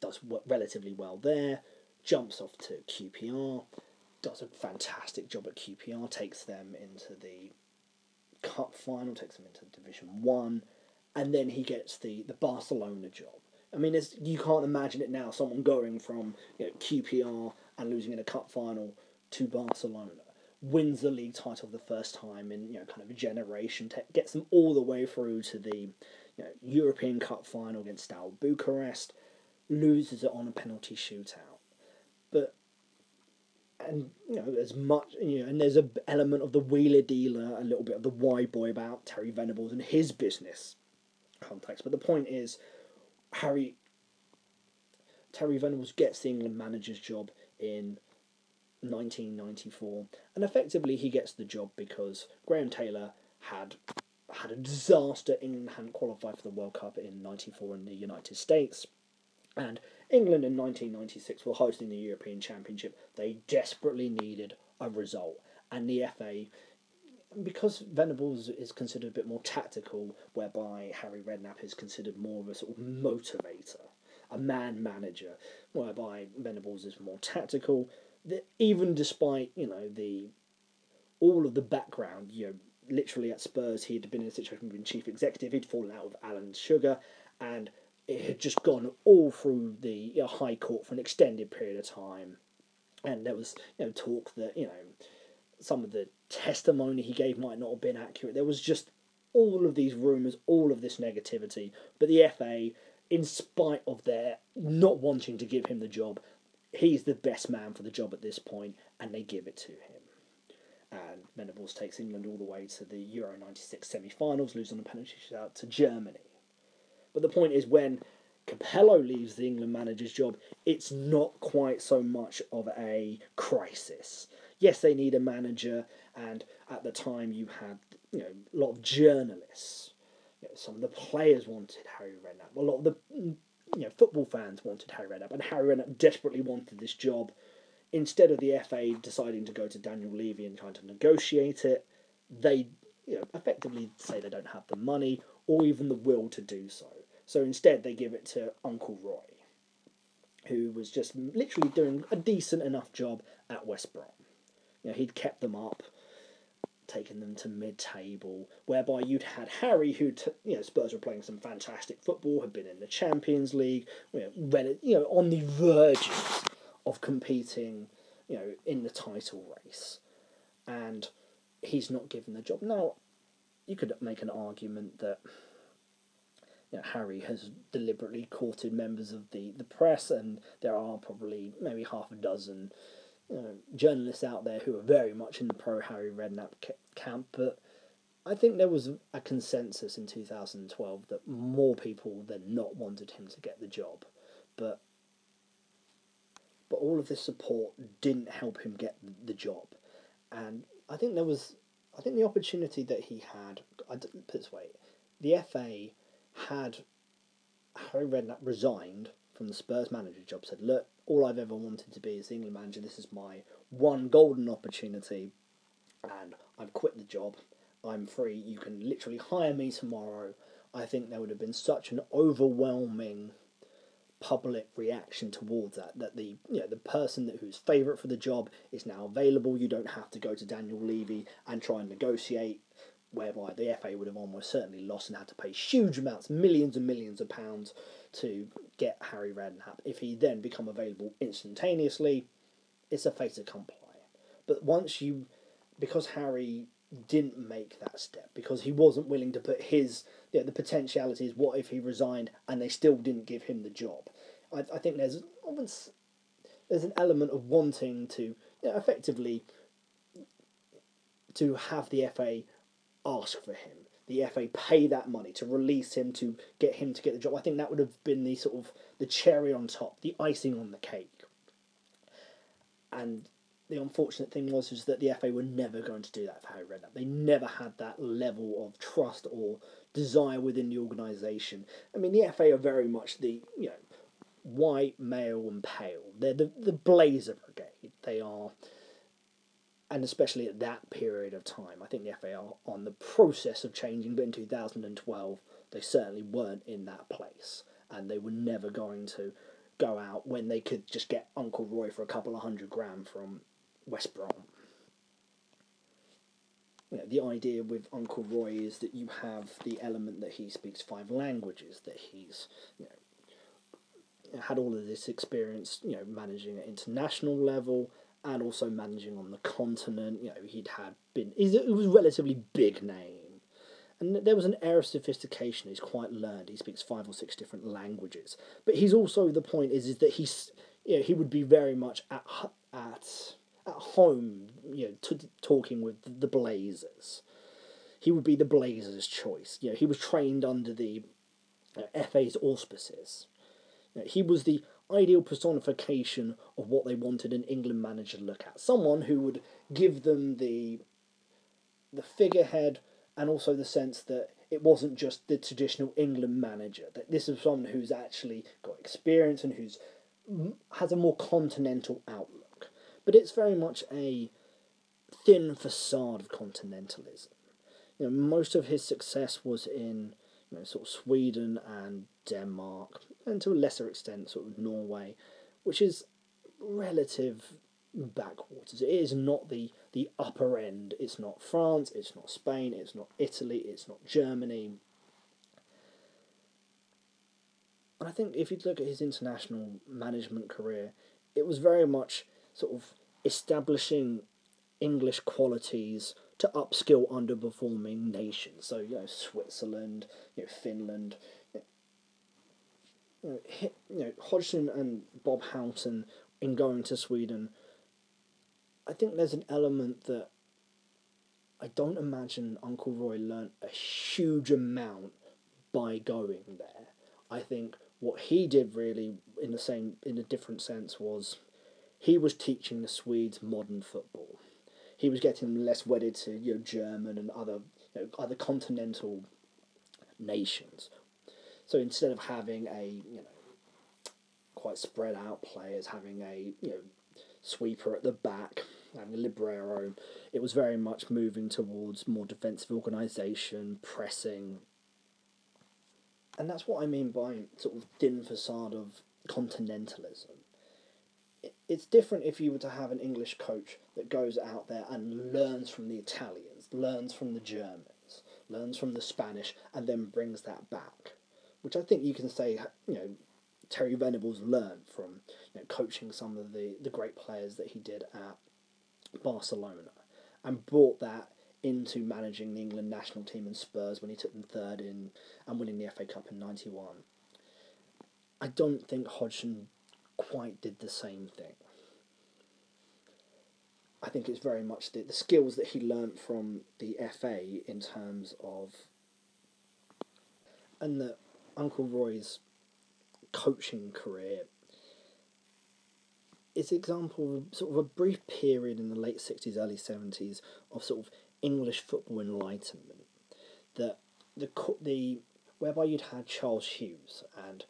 does relatively well there. Jumps off to QPR, does a fantastic job at QPR. Takes them into the cup final, takes them into Division One, and then he gets the the Barcelona job I mean, it's, you can't imagine it now. Someone going from you know, QPR and losing in a cup final to Barcelona wins the league title the first time in you know kind of a generation, gets them all the way through to the you know, European Cup final against Steaua Bucharest, loses it on a penalty shootout. But and you know, as much you know, and there's a element of the wheeler dealer, a little bit of the why boy about Terry Venables and his business context. But the point is, Harry Terry Venables gets the England manager's job in 1994, and effectively he gets the job because Graham Taylor had had a disaster. England hadn't qualified for the World Cup in '94 in the United States, and England in 1996 were hosting the European Championship. They desperately needed a result, and the FA because Venables is considered a bit more tactical, whereby Harry Redknapp is considered more of a sort of motivator, a man manager, whereby Venables is more tactical. Even despite you know the all of the background, you know, literally at Spurs he had been in a situation of being chief executive. He'd fallen out with Alan Sugar, and it had just gone all through the you know, High Court for an extended period of time. And there was you know talk that you know some of the testimony he gave might not have been accurate. There was just all of these rumours, all of this negativity. But the FA, in spite of their not wanting to give him the job, he's the best man for the job at this point, and they give it to him. And Venables takes England all the way to the Euro 96 semi finals, losing the penalty shootout to Germany. But the point is, when Capello leaves the England manager's job, it's not quite so much of a crisis yes, they need a manager, and at the time you had you know a lot of journalists. You know, some of the players wanted Harry Redknapp. A lot of the mm, you know football fans wanted Harry Redknapp, and Harry Redknapp desperately wanted this job. Instead of the FA deciding to go to Daniel Levy and trying to negotiate it, they you know effectively say they don't have the money or even the will to do so. So instead, they give it to Uncle Roy, who was just literally doing a decent enough job at West Brom. You know, he'd kept them up, taken them to mid-table, whereby you'd had Harry, who you know Spurs were playing some fantastic football, had been in the Champions League, you know, you know on the verge of competing, you know, in the title race, and he's not given the job. Now, you could make an argument that you know, Harry has deliberately courted members of the, the press, and there are probably maybe half a dozen know, journalists out there who are very much in the pro Harry Redknapp camp, but I think there was a consensus in 2012 that more people than not wanted him to get the job, but but all of this support didn't help him get the job, and I think there was I think the opportunity that he had. I put this way, the FA had Harry Redknapp resigned from the Spurs manager job. Said, look, all I've ever wanted to be is the England manager. This is my one golden opportunity, and I've quit the job. I'm free. You can literally hire me tomorrow. I think there would have been such an overwhelming public reaction towards that that the you know the person that who's favourite for the job is now available. You don't have to go to Daniel Levy and try and negotiate, whereby the FA would have almost certainly lost and had to pay huge amounts, millions and millions of pounds to get Harry Redknapp. If he then become available instantaneously, it's a fait accompli. But once you, because Harry didn't make that step, because he wasn't willing to put his, you know, the potentialities, what if he resigned and they still didn't give him the job? I, I think there's there's an element of wanting to you know, effectively to have the FA ask for him the FA pay that money to release him to get him to get the job. I think that would have been the sort of the cherry on top, the icing on the cake. And the unfortunate thing was is that the FA were never going to do that for Harry Redknapp. They never had that level of trust or desire within the organisation. I mean, the FA are very much the you know white, male, and pale. They're the the Blazer Brigade. They are, and especially at that period of time, I think the FA are on the process of changing. But in two thousand and twelve, they certainly weren't in that place, and they were never going to go out when they could just get Uncle Roy for a couple of hundred grand from West Brom. You know, the idea with Uncle Roy is that you have the element that he speaks five languages, that he's you know, had all of this experience, you know, managing at international level and also managing on the continent. You know, he'd had been, it was relatively big name. And there was an air of sophistication. He's quite learned. He speaks five or six different languages. But he's also the point is is that he's you know, he would be very much at at at home, you know, t- talking with the Blazers. He would be the Blazers' choice. You know, he was trained under the uh, FA's auspices. You know, he was the ideal personification of what they wanted an England manager to look at. Someone who would give them the the figurehead and also the sense that it wasn't just the traditional England manager. That this is someone who's actually got experience and who's has a more continental outlook but it's very much a thin facade of continentalism. You know, most of his success was in you know, sort of Sweden and Denmark, and to a lesser extent, sort of Norway, which is relative backwaters. It is not the, the upper end. It's not France, it's not Spain, it's not Italy, it's not Germany. And I think if you look at his international management career, it was very much sort of establishing English qualities to upskill underperforming nations. So you know Switzerland, you know Finland. You know, you know Hodgson and Bob Houghton in going to Sweden. I think there's an element that I don't imagine Uncle Roy learnt a huge amount by going there. I think what he did really in the same in a different sense was he was teaching the Swedes modern football. He was getting less wedded to you know German and other you know, other continental nations. So instead of having a you know quite spread out players, having a you know sweeper at the back, having a libero, it was very much moving towards more defensive organisation, pressing. And that's what I mean by sort of thin facade of continentalism it's different if you were to have an English coach that goes out there and learns from the Italians, learns from the Germans, learns from the Spanish, and then brings that back. Which I think you can say, you know, Terry Venables learned from you know, coaching some of the, the great players that he did at Barcelona and brought that into managing the England national team and Spurs when he took them third in and winning the FA Cup in 91. I don't think Hodgson quite did the same thing. I think it's very much the, the skills that he learnt from the FA in terms of, and that Uncle Roy's coaching career is an example of sort of a brief period in the late 60s, early 70s of sort of English football enlightenment. That the, the whereby you'd had Charles Hughes and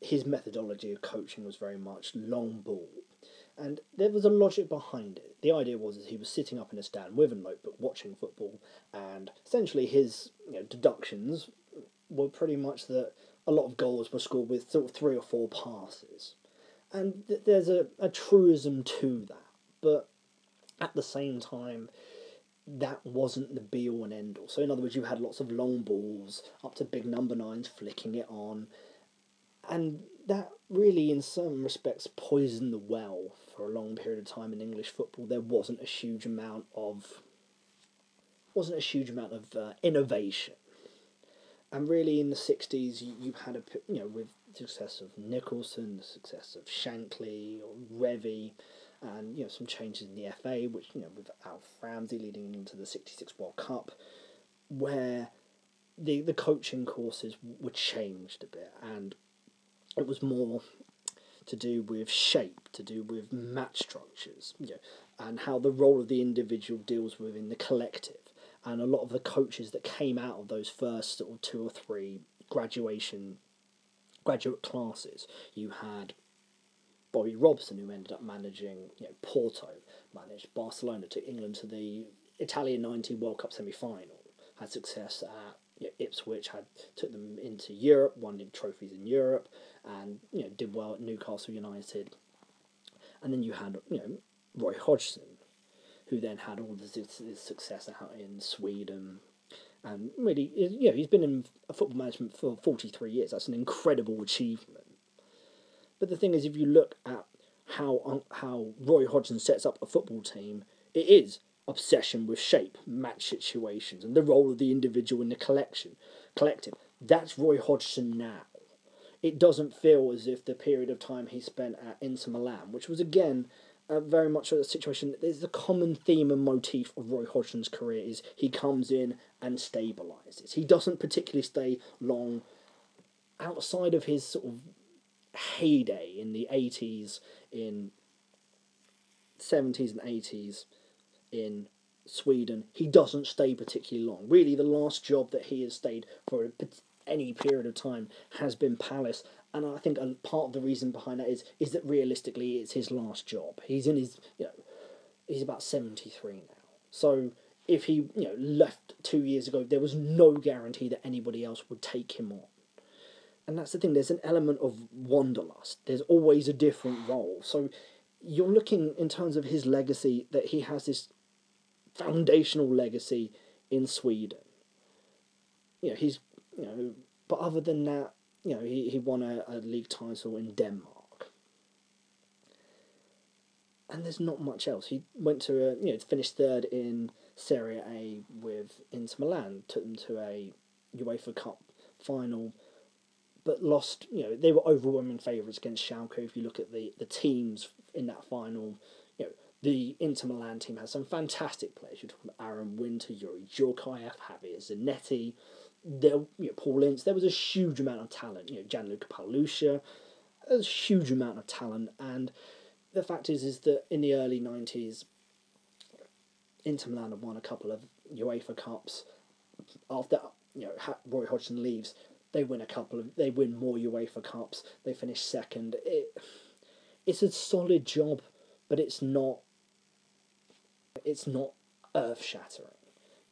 his methodology of coaching was very much long ball. And there was a logic behind it. The idea was that he was sitting up in a stand with a notebook watching football, and essentially his you know, deductions were pretty much that a lot of goals were scored with sort of three or four passes. And th- there's a, a truism to that. But at the same time, that wasn't the be all and end all. So, in other words, you had lots of long balls up to big number nines flicking it on, and that really, in some respects, poisoned the well for a long period of time in English football. There wasn't a huge amount of wasn't a huge amount of uh, innovation, and really in the sixties you, you had a you know with success of Nicholson, the success of Shankly or Revie, and you know some changes in the FA, which you know with Alf Ramsey leading into the '66 World Cup, where the the coaching courses were changed a bit and it was more to do with shape, to do with match structures, you know, and how the role of the individual deals within the collective. And a lot of the coaches that came out of those first of two or three graduation graduate classes, you had Bobby Robson, who ended up managing you know, Porto, managed Barcelona, took England to the Italian 90 World Cup semi final, had success at you know, Ipswich, had took them into Europe, won trophies in Europe, and you know did well at Newcastle United. And then you had you know Roy Hodgson, who then had all this, this success out in Sweden, and really, you know, he's been in football management for forty three years. That's an incredible achievement. But the thing is, if you look at how how Roy Hodgson sets up a football team, it is obsession with shape, match situations, and the role of the individual in the collection collective. That's Roy Hodgson now. It doesn't feel as if the period of time he spent at Inter Milan, which was again uh, very much a situation. There's a common theme and motif of Roy Hodgson's career is he comes in and stabilises. He doesn't particularly stay long outside of his sort of heyday in the 80s, in 70s and 80s in Sweden. He doesn't stay particularly long. Really, the last job that he has stayed for any period of time has been Palace, and I think a part of the reason behind that is is that realistically it's his last job. He's in his you know he's about seventy three now. So if he you know left two years ago, there was no guarantee that anybody else would take him on. And that's the thing. There's an element of wanderlust. There's always a different role. So you're looking in terms of his legacy that he has this foundational legacy in Sweden. You know, he's you know, but other than that, you know, he, he won a, a league title in Denmark. And there's not much else. He went to a, you know, finished third in Serie A with Inter Milan, took them to a UEFA Cup final, but lost, you know, they were overwhelming favourites against Schalke. If you look at the, the teams in that final, you know, the Inter Milan team has some fantastic players. You're talking about Aron Winter, Youri Djorkaeff, Javier Zanetti, there, you know, Paul Ince, there was a huge amount of talent. You know, Gianluca Pagliuca, a huge amount of talent. And the fact is, is that in the early nineties, Inter Milan have won a couple of UEFA Cups. After you know Roy Hodgson leaves, they win a couple of, they win more UEFA Cups. They finish second. It, it's a solid job, but it's not. It's not earth shattering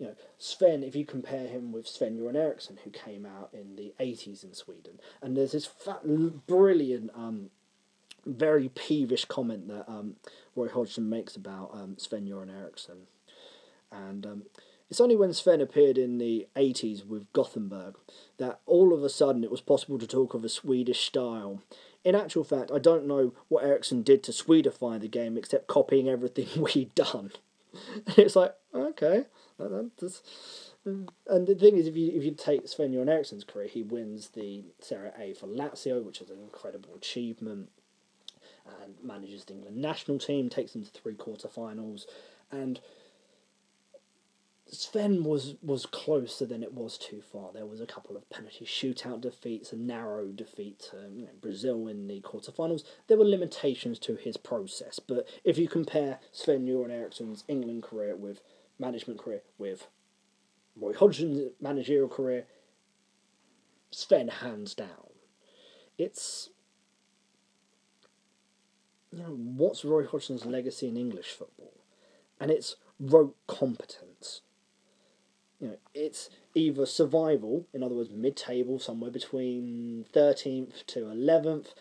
you know, Sven, if you compare him with Sven Göran Eriksson, who came out in the 80s in Sweden, and there's this fat, brilliant, um, very peevish comment that um, Roy Hodgson makes about um, Sven Göran Eriksson. And um, it's only when Sven appeared in the 80s with Gothenburg that all of a sudden it was possible to talk of a Swedish style. In actual fact, I don't know what Eriksson did to Swedify the game except copying everything we'd done. It's like, okay, that's, and the thing is, if you if you take Sven Göran Eriksson's career, he wins the Serie A for Lazio, which is an incredible achievement, and manages the England national team, takes them to three quarterfinals, and Sven was was closer than it was too far. There was a couple of penalty shootout defeats, a narrow defeat to Brazil in the quarterfinals. There were limitations to his process, but if you compare Sven Göran Eriksson's England career with management career with Roy Hodgson's managerial career, Sven hands down. It's you know what's Roy Hodgson's legacy in English football, and it's rote competence. You know, it's either survival, in other words, mid-table, somewhere between thirteenth to eleventh.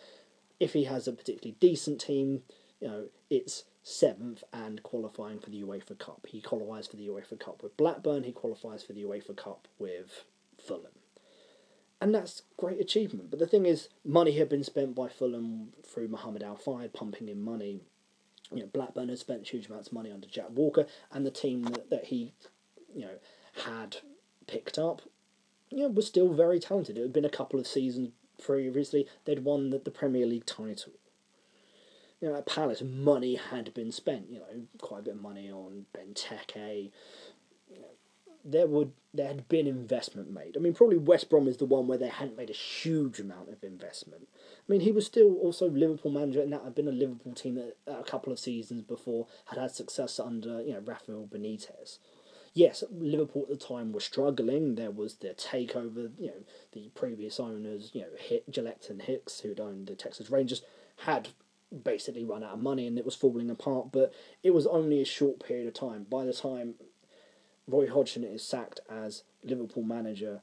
If he has a particularly decent team, you know, it's seventh and qualifying for the UEFA Cup. He qualifies for the UEFA Cup with Blackburn, he qualifies for the UEFA Cup with Fulham. And that's great achievement. But the thing is, money had been spent by Fulham through Mohamed Al Fayed pumping in money. You know, Blackburn had spent huge amounts of money under Jack Walker, and the team that, that he, you know, had picked up, you know, was still very talented. It had been a couple of seasons previously they'd won the, the Premier League title you know, at Palace, money had been spent. You know, quite a bit of money on Benteke, there would there had been investment made. I mean, probably West Brom is the one where they hadn't made a huge amount of investment. I mean, he was still also Liverpool manager, and that had been a Liverpool team that a couple of seasons before had had success under you know Rafael Benitez. Yes, Liverpool at the time were struggling. There was the takeover. You know, the previous owners, you know, Hit, Gillett and Hicks, who'd owned the Texas Rangers, had basically run out of money and it was falling apart. But it was only a short period of time. By the time Roy Hodgson is sacked as Liverpool manager.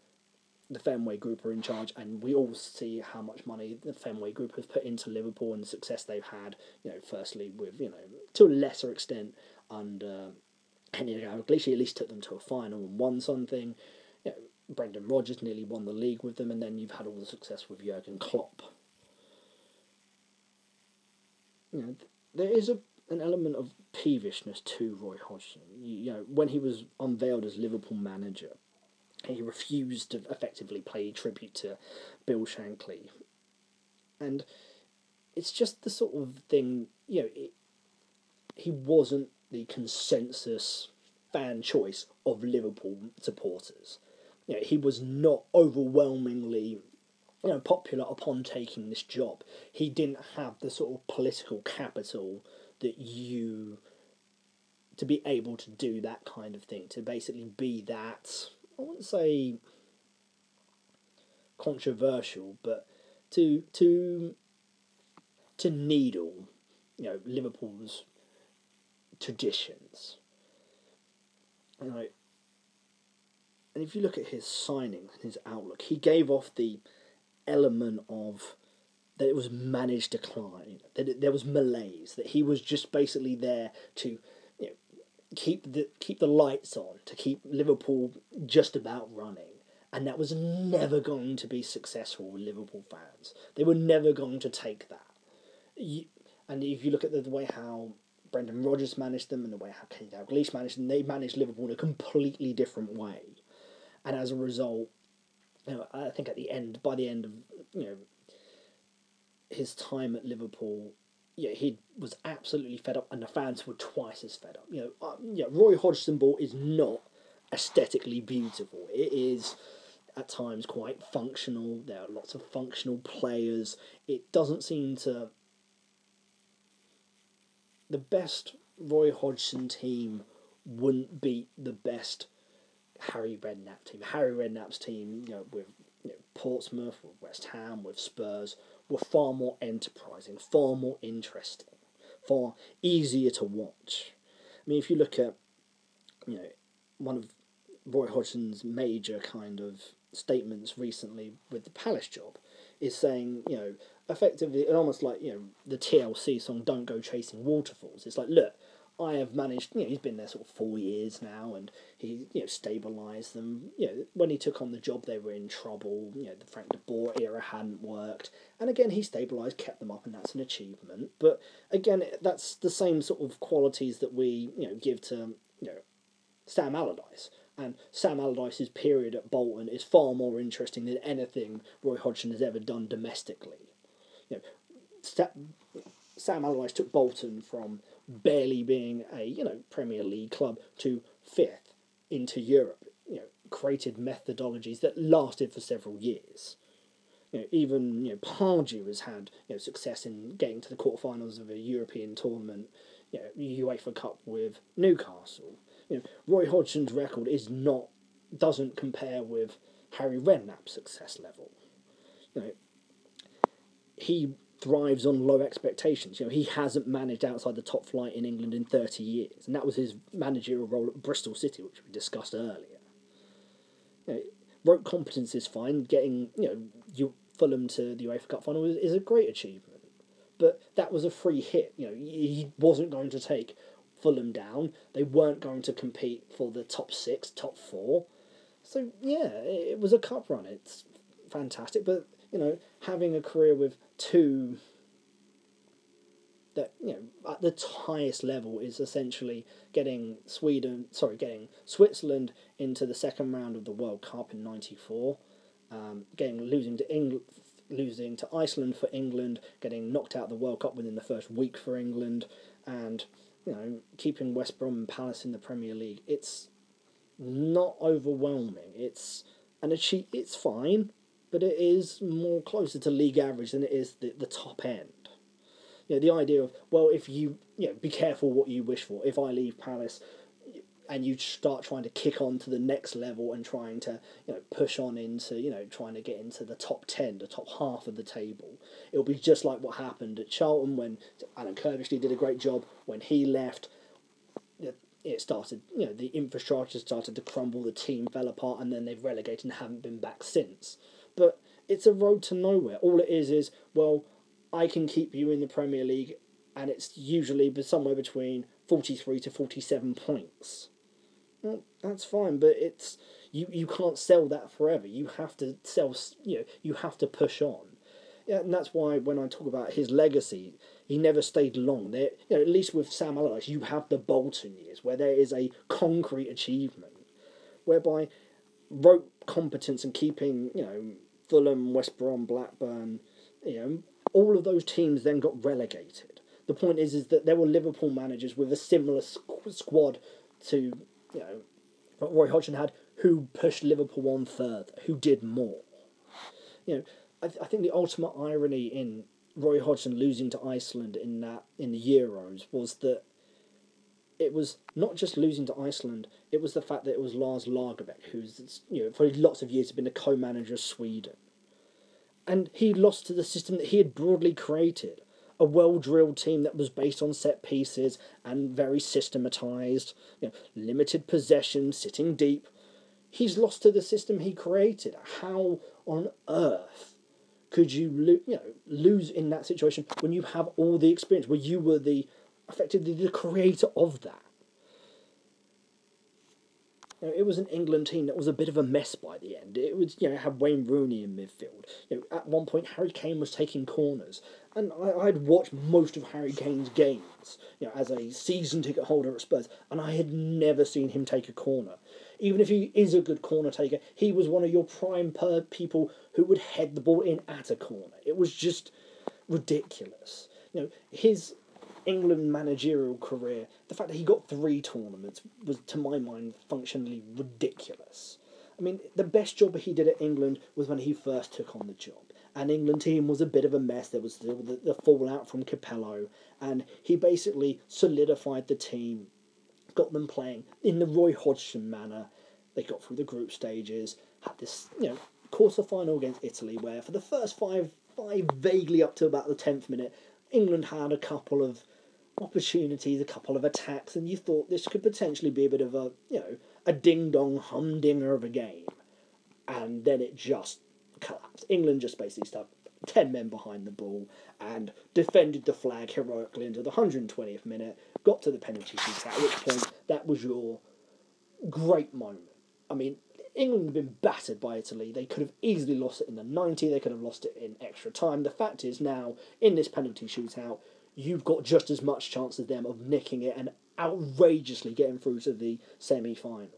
The Fenway Group are in charge, and we all see how much money the Fenway Group have put into Liverpool and the success they've had. You know, firstly with you know to a lesser extent under Kenny Dalglish, he at least took them to a final and won something. You know, Brendan Rodgers nearly won the league with them, and then you've had all the success with Jurgen Klopp. You know, there is a an element of peevishness to Roy Hodgson. You, you know, when he was unveiled as Liverpool manager, he refused to effectively pay tribute to Bill Shankly, and it's just the sort of thing. You know, it, he wasn't the consensus fan choice of Liverpool supporters. You know, he was not overwhelmingly you know popular upon taking this job. He didn't have the sort of political capital that you to be able to do that kind of thing, to basically be that I wouldn't say controversial, but to to to needle, you know, Liverpool's traditions. You know, and if you look at his signing, his outlook, he gave off the element of that it was managed decline, that it, there was malaise, that he was just basically there to you know, keep the keep the lights on, to keep Liverpool just about running, and that was never going to be successful with Liverpool fans. They were never going to take that. You, and if you look at the, the way how Brendan Rodgers managed them and the way how Kenny Dalglish managed them, they managed Liverpool in a completely different way, and as a result, you know, I think at the end, by the end of you know his time at Liverpool, yeah, he was absolutely fed up, and the fans were twice as fed up. You know, uh, yeah, Roy Hodgson ball is not aesthetically beautiful. It is at times quite functional. There are lots of functional players. It doesn't seem to. The best Roy Hodgson team wouldn't beat the best Harry Redknapp team. Harry Redknapp's team, you know, with you know, Portsmouth, with West Ham, with Spurs, were far more enterprising, far more interesting, far easier to watch. I mean, if you look at, you know, one of Roy Hodgson's major kind of statements recently with the Palace job is saying, you know, effectively, almost like, you know, the TLC song Don't Go Chasing Waterfalls. It's like, look, I have managed. You know, he's been there sort of four years now, and he you know stabilised them. You know, when he took on the job, they were in trouble. You know, the Frank de Boer era hadn't worked, and again, he stabilised, kept them up, and that's an achievement. But again, that's the same sort of qualities that we you know give to you know Sam Allardyce. And Sam Allardyce's period at Bolton is far more interesting than anything Roy Hodgson has ever done domestically. You know, Sam Allardyce took Bolton from barely being a you know Premier League club to fifth into Europe. You know, created methodologies that lasted for several years. You know, even you know Pardew has had you know success in getting to the quarterfinals of a European tournament. You know, UEFA Cup with Newcastle. You know, Roy Hodgson's record is not doesn't compare with Harry Redknapp's success level. You know, he thrives on low expectations. You know, he hasn't managed outside the top flight in England in 30 years, and that was his managerial role at Bristol City, which we discussed earlier. You know, rote competence is fine. Getting you know you Fulham to the UEFA Cup final is, is a great achievement, but that was a free hit. You know, he wasn't going to take Fulham down. They weren't going to compete for the top six, top four. So yeah, it was a cup run. It's fantastic, but you know, having a career with two that you know at the highest level is essentially getting Sweden, sorry, getting Switzerland into the second round of the World Cup in '94, um, getting losing to England, losing to Iceland for England, getting knocked out of the World Cup within the first week for England, and you know keeping West Brom and Palace in the Premier League. It's not overwhelming. It's and achieve, it's fine, but it is more closer to league average than it is the, the top end. You know, the idea of well, if you you know, be careful what you wish for. If I leave Palace, and you start trying to kick on to the next level and trying to you know push on into you know trying to get into the top 10 the top half of the table it'll be just like what happened at Charlton when Alan Curbishley did a great job when he left it started you know the infrastructure started to crumble the team fell apart and then they've relegated and haven't been back since but it's a road to nowhere all it is is well I can keep you in the Premier League and it's usually somewhere between 43 to 47 points well, that's fine, but it's you, you can't sell that forever. You have to sell, you know, you have to push on. And that's why when I talk about his legacy, he never stayed long. There, you know, at least with Sam Allardyce, you have the Bolton years where there is a concrete achievement, whereby rote competence and keeping, you know, Fulham, West Brom, Blackburn, you know, all of those teams then got relegated. The point is, is that there were Liverpool managers with a similar squad to you know, what Roy Hodgson had, who pushed Liverpool on further, who did more. You know, I, th- I think the ultimate irony in Roy Hodgson losing to Iceland in that in the Euros was that it was not just losing to Iceland; it was the fact that it was Lars Lagerbäck, who's you know for lots of years had been a co-manager of Sweden, and he lost to the system that he had broadly created a well drilled team that was based on set pieces and very systematized, you know, limited possession, sitting deep. He's lost to the system he created. How on earth could you, lo- you know, lose in that situation when you have all the experience, where you were the effectively the creator of that? Know, it was an England team that was a bit of a mess by the end. It was, you know, had Wayne Rooney in midfield. You know, at one point, Harry Kane was taking corners, and I, I'd watched most of Harry Kane's games, you know, as a season ticket holder at Spurs, and I had never seen him take a corner. Even if he is a good corner taker, he was one of your prime per people who would head the ball in at a corner. It was just ridiculous. You know, his England managerial career, the fact that he got three tournaments was, to my mind, functionally ridiculous. I mean, the best job he did at England was when he first took on the job. And England team was a bit of a mess. There was the, the, the fallout from Capello, and he basically solidified the team, got them playing in the Roy Hodgson manner. They got through the group stages, had this, you know, quarter final against Italy, where for the first five, five vaguely up to about the tenth minute, England had a couple of opportunities, a couple of attacks, and you thought this could potentially be a bit of a, you know, a ding dong humdinger of a game. And then it just collapsed. England just basically stuck 10 men behind the ball and defended the flag heroically until the 120th minute, got to the penalty shootout, at which point that was your great moment. I mean, England had been battered by Italy. They could have easily lost it in the 90, they could have lost it in extra time. The fact is now, in this penalty shootout, you've got just as much chance as them of nicking it and outrageously getting through to the semi final.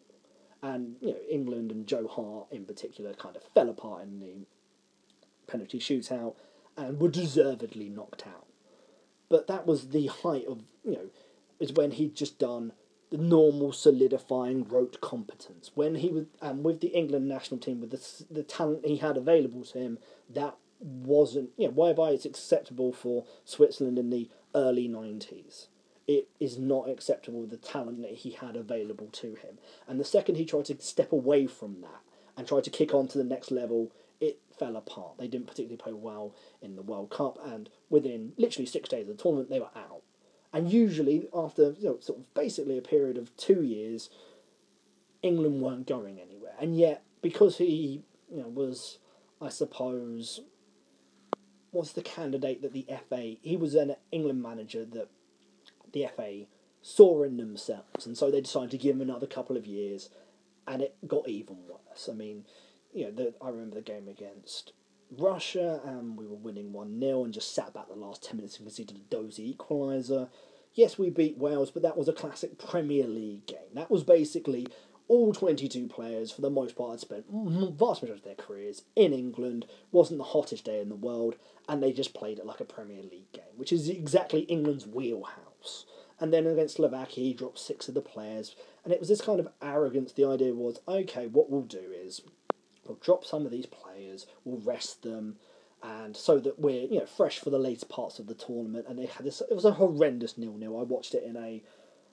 And, you know, England and Joe Hart in particular kind of fell apart in the penalty shootout and were deservedly knocked out. But that was the height of, you know, is when he'd just done the normal solidifying rote competence. When he was, and with the England national team, with the, the talent he had available to him, that wasn't, you know, whereby it's acceptable for Switzerland in the early 90s. It is not acceptable with the talent that he had available to him. And the second he tried to step away from that and tried to kick on to the next level, it fell apart. They didn't particularly play well in the World Cup, and within literally six days of the tournament, they were out. And usually, after you know, sort of basically a period of two years, England weren't going anywhere. And yet, because he you know, was, I suppose, was the candidate that the FA, he was an England manager that the FA saw in themselves, and so they decided to give him another couple of years, and it got even worse. I mean, you know, the, I remember the game against Russia, and we were winning 1 0 and just sat back the last 10 minutes and conceded a dozy equaliser. Yes, we beat Wales, but that was a classic Premier League game. That was basically all 22 players, for the most part, had spent vast majority of their careers in England. wasn't the hottest day in the world, and they just played it like a Premier League game, which is exactly England's wheelhouse. And then against Slovakia, he dropped six of the players. And it was this kind of arrogance. The idea was, okay, what we'll do is we'll drop some of these players, we'll rest them, and so that we're you know fresh for the later parts of the tournament. And they had this. It was a horrendous nil nil. I watched it in a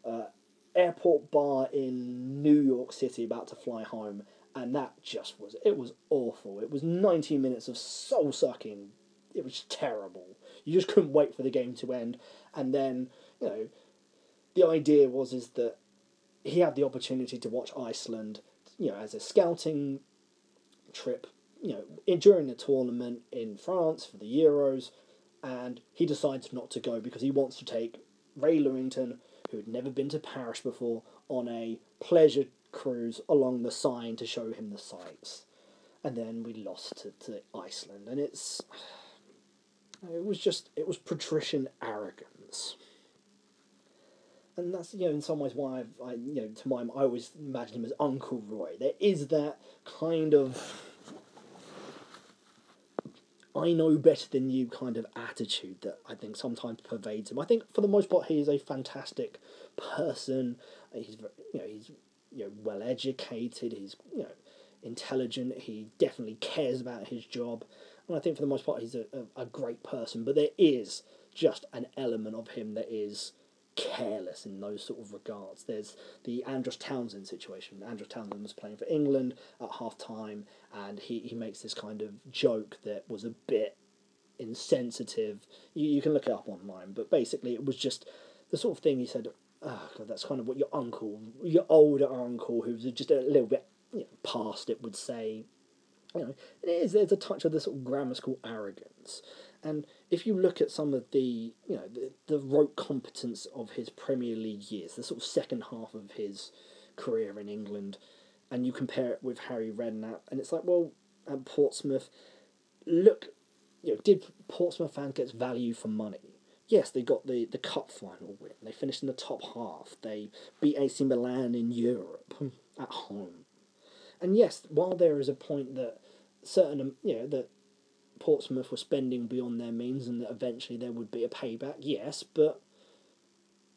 uh, airport bar in New York City, about to fly home, and that just was it was awful. It was ninety minutes of soul sucking. It was terrible. You just couldn't wait for the game to end, and then you know, the idea was is that he had the opportunity to watch Iceland, you know, as a scouting trip, you know, during the tournament in France for the Euros, and he decides not to go because he wants to take Ray Lewington, who had never been to Paris before, on a pleasure cruise along the Seine to show him the sights. And then we lost to, to Iceland, and it's. It was just. It was patrician arrogance. And that's, you know, in some ways why I've, I, you know, to my, I always imagine him as Uncle Roy. There is that kind of. I know better than you kind of attitude that I think sometimes pervades him. I think for the most part he is a fantastic person. He's you know he's you know well educated. He's you know intelligent. He definitely cares about his job, and I think for the most part he's a, a, a great person. But there is just an element of him that is careless in those sort of regards. There's the Andros Townsend situation. Andros Townsend was playing for England at half time, and he, he makes this kind of joke that was a bit insensitive. You, you can look it up online, but basically it was just the sort of thing he said, oh, God, that's kind of what your uncle, your older uncle, who's just a little bit you know, past it, would say. You know, it is, there's a touch of this sort of grammar school arrogance. And if you look at some of the, you know, the, the rote competence of his Premier League years, the sort of second half of his career in England, and you compare it with Harry Redknapp, and it's like, well, at Portsmouth, look, you know, did Portsmouth fans get value for money? Yes, they got the, the cup final win. They finished in the top half. They beat AC Milan in Europe hmm. at home. And yes, while there is a point that certain, you know, that Portsmouth were spending beyond their means and that eventually there would be a payback, yes, but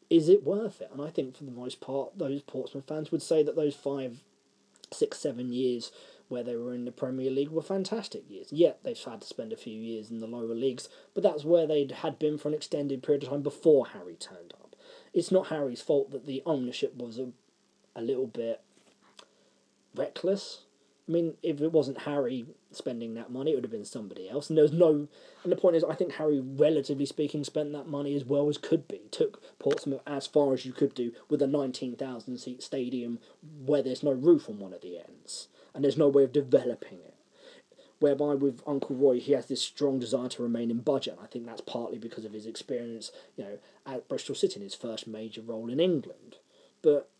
is it worth it? And I think for the most part, those Portsmouth fans would say that those five, six, seven years where they were in the Premier League were fantastic years. Yet they've had to spend a few years in the lower leagues, but that's where they had been for an extended period of time before Harry turned up. It's not Harry's fault that the ownership was a, a little bit reckless. I mean, if it wasn't Harry spending that money, it would have been somebody else. And there's no. And the point is, I think Harry, relatively speaking, spent that money as well as could be. Took Portsmouth as far as you could do with a 19,000 seat stadium where there's no roof on one of the ends. And there's no way of developing it. Whereby with Uncle Roy, he has this strong desire to remain in budget. And I think that's partly because of his experience, you know, at Bristol City in his first major role in England. But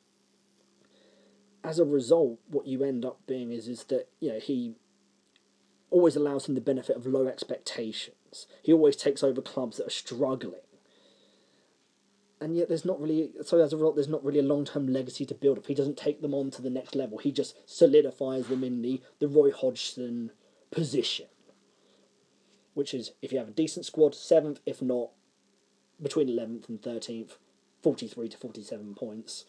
as a result, what you end up being is is that you know he always allows him the benefit of low expectations. He always takes over clubs that are struggling, and yet there's not really so as a result there's not really a long term legacy to build up. He doesn't take them on to the next level. He just solidifies them in the the Roy Hodgson position, which is if you have a decent squad, seventh, if not between eleventh and thirteenth, forty three to forty seven points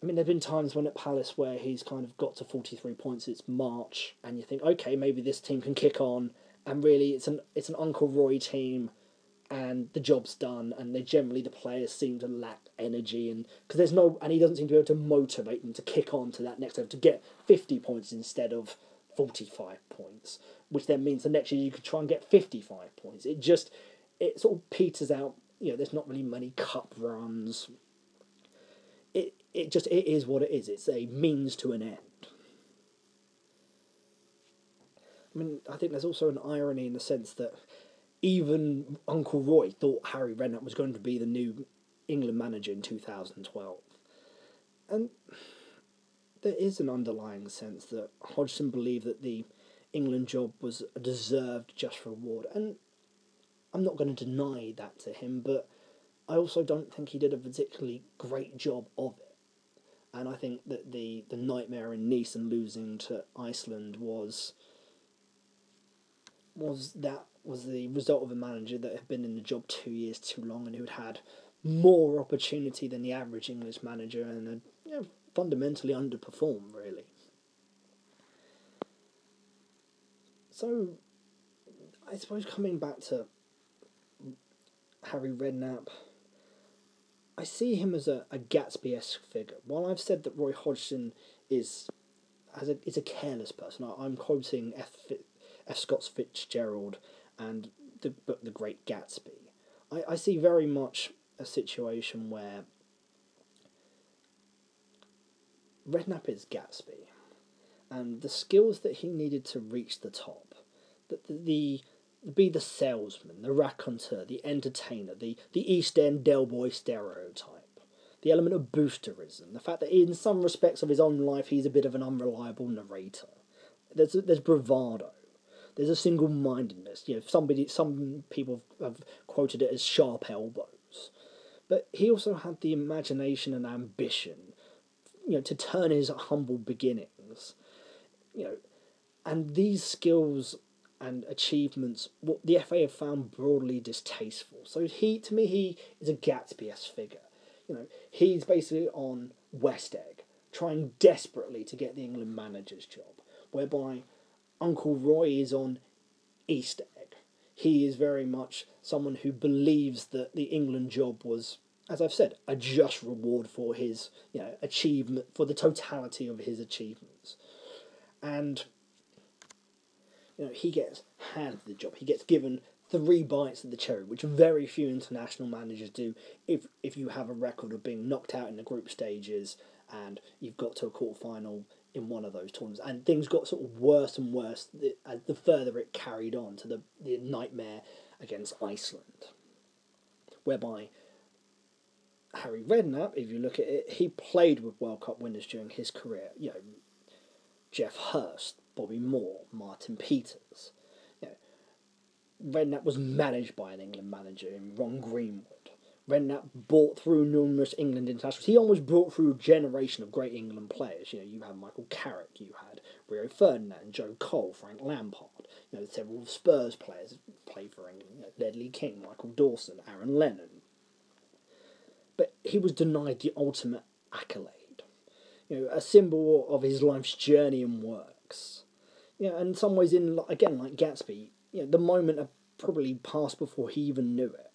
I mean, there have been times when at Palace where he's kind of got to 43 points, it's March, and you think, okay, maybe this team can kick on, and really it's an it's an Uncle Roy team, and the job's done, and they generally, the players seem to lack energy, and because there's no, and he doesn't seem to be able to motivate them to kick on to that next level, to get 50 points instead of 45 points, which then means the next year you could try and get 55 points. It just, it sort of peters out, you know, there's not really many cup runs, it just it is what it is. It's a means to an end. I mean, I think there's also an irony in the sense that even Uncle Roy thought Harry Redknapp was going to be the new England manager in 2012. And there is an underlying sense that Hodgson believed that the England job was a deserved just reward. And I'm not going to deny that to him, but I also don't think he did a particularly great job of it. And I think that the, the nightmare in Nice and losing to Iceland was was that was the result of a manager that had been in the job two years too long and who had had more opportunity than the average English manager and a, you know, fundamentally underperformed really. So, I suppose coming back to Harry Redknapp, I see him as a, a Gatsby esque figure. While I've said that Roy Hodgson is as a, is a careless person, I, am quoting F. F. Scott Fitzgerald and the book The Great Gatsby. I, I see very much a situation where Redknapp is Gatsby, and the skills that he needed to reach the top, the, the, the be the salesman, the raconteur, the entertainer, the, the East End Del Boy stereotype, the element of boosterism, the fact that in some respects of his own life he's a bit of an unreliable narrator. There's there's bravado. There's a single mindedness. You know, somebody some people have quoted it as sharp elbows. But he also had the imagination and ambition, you know, to turn his humble beginnings, you know, and these skills and achievements, what the FA have found broadly distasteful. So he, to me, he is a Gatsby-esque figure. You know, he's basically on West Egg, trying desperately to get the England manager's job, whereby Uncle Roy is on East Egg. He is very much someone who believes that the England job was, as I've said, a just reward for his you know achievement for the totality of his achievements, and you know he gets handed the job. He gets given three bites of the cherry, which very few international managers do. If if you have a record of being knocked out in the group stages and you've got to a quarter final in one of those tournaments, and things got sort of worse and worse the, the further it carried on to the, the nightmare against Iceland, whereby Harry Redknapp, if you look at it, he played with World Cup winners during his career. You know, Geoff Hurst, Bobby Moore, Martin Peters. You know, Redknapp was managed by an England manager in Ron Greenwood. Redknapp brought through numerous England internationals. He almost brought through a generation of great England players. You know, you had Michael Carrick, you had Rio Ferdinand, Joe Cole, Frank Lampard. You know, several Spurs players played for England. You know, Ledley King, Michael Dawson, Aaron Lennon. But he was denied the ultimate accolade. You know, a symbol of his life's journey and works. Know, and some ways, in again like Gatsby, you know, the moment had probably passed before he even knew it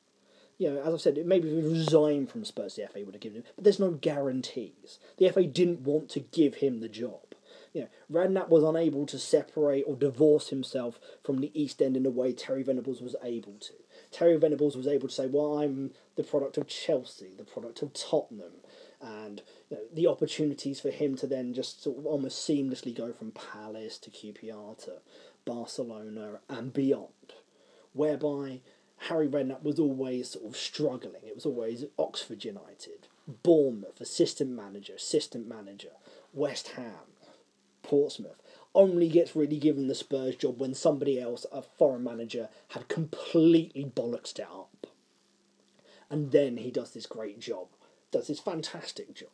you know, as I said, it maybe if resigned from Spurs, the FA would have given him. But there's no guarantees. The FA didn't want to give him the job. You know, Redknapp was unable to separate or divorce himself from the East End in the way Terry Venables was able to. Terry Venables was able to say, "Well, I'm the product of Chelsea, the product of Tottenham." And you know, the opportunities for him to then just sort of almost seamlessly go from Palace to QPR to Barcelona and beyond, whereby Harry Redknapp was always sort of struggling. It was always Oxford United, Bournemouth, assistant manager, assistant manager, West Ham, Portsmouth. Only gets really given the Spurs job when somebody else, a foreign manager, had completely bollocksed it up. And then he does this great job, does this fantastic job,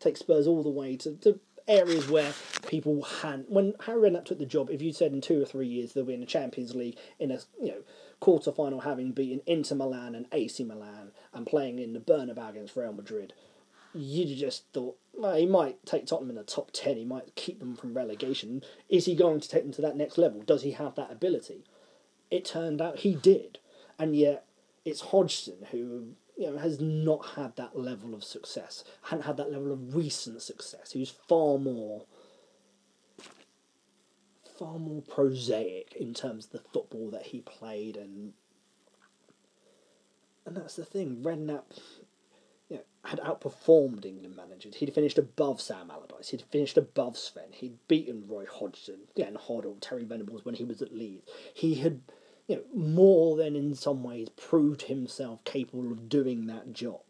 takes Spurs all the way to, the areas where people had when Harry Redknapp took the job. If you said in two or three years they'll be in the Champions League in a you know quarter final, having beaten Inter Milan and AC Milan and playing in the Bernabeu against Real Madrid, you just thought well, he might take Tottenham in the top ten. He might keep them from relegation. Is he going to take them to that next level? Does he have that ability? It turned out he did, and yet it's Hodgson who you know, has not had that level of success, hadn't had that level of recent success. He was far more, far more prosaic in terms of the football that he played, and and that's the thing. Redknapp, you know, had outperformed England managers. He'd finished above Sam Allardyce. He'd finished above Sven. He'd beaten Roy Hodgson, Glenn Hoddle, Terry Venables when he was at Leeds. He had you know, more than in some ways proved himself capable of doing that job.